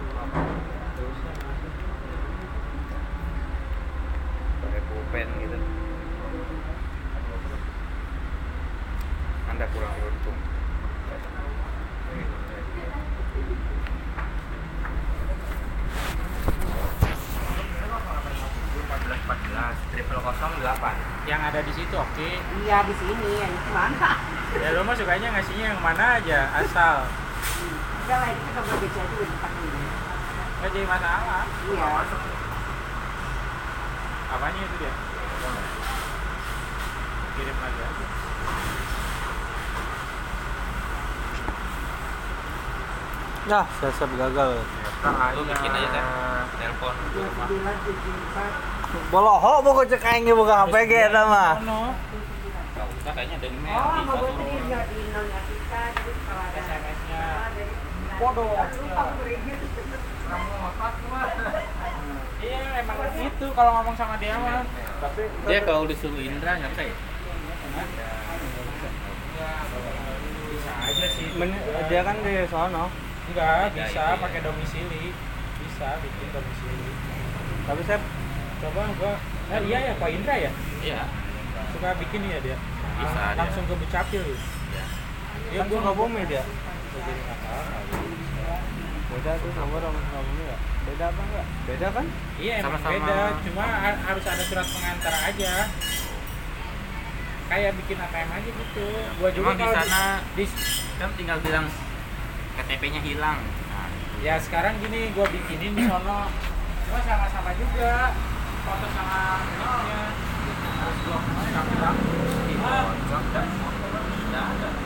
Pakai pulpen gitu. Anda kurang beruntung. triple kosong delapan. yang ada di situ Iya di sini yang itu mana? ya lo mah sukanya ngasihnya yang mana aja asal Udah lah itu kita berbeda itu di depan ini. nggak jadi masalah Iya. apanya itu dia kirim lagi aja Nah, siasat gagal. Lu bikin aja kan? Telepon Boloho mau kocek aing buka HP ge eta mah. Kayaknya ada email. Oh, mau buat ini nggak di nolnya kita, jadi kalau ada SMS-nya. Ah, dari- Bodoh. Lupa aku berinya. iya emang gitu kalau ngomong sama dia mah tapi Dia kalau disuruh Indra ngerti ya? bisa aja sih Men- dia kan di sono. enggak bisa itu ya. pakai domisili bisa bikin domisili Tapi saya coba gua eh, iya ya Pak Indra ya Iya. Suka bikin ya dia Bisa dia. langsung ke Bucapil gitu. Iya. Suka bumi dia. Nggak jadi masalah Beda tuh sama orang bumi ya. Beda apa enggak? Beda kan? Iya emang Sama-sama. beda, cuma ha- harus ada surat pengantar aja. Kayak bikin ATM aja gitu. Gua juga Cuma di sana di, kan tinggal bilang KTP-nya hilang. Nah, ya sekarang gini gua bikinin di sono. Cuma sama-sama juga. Foto sama Nah,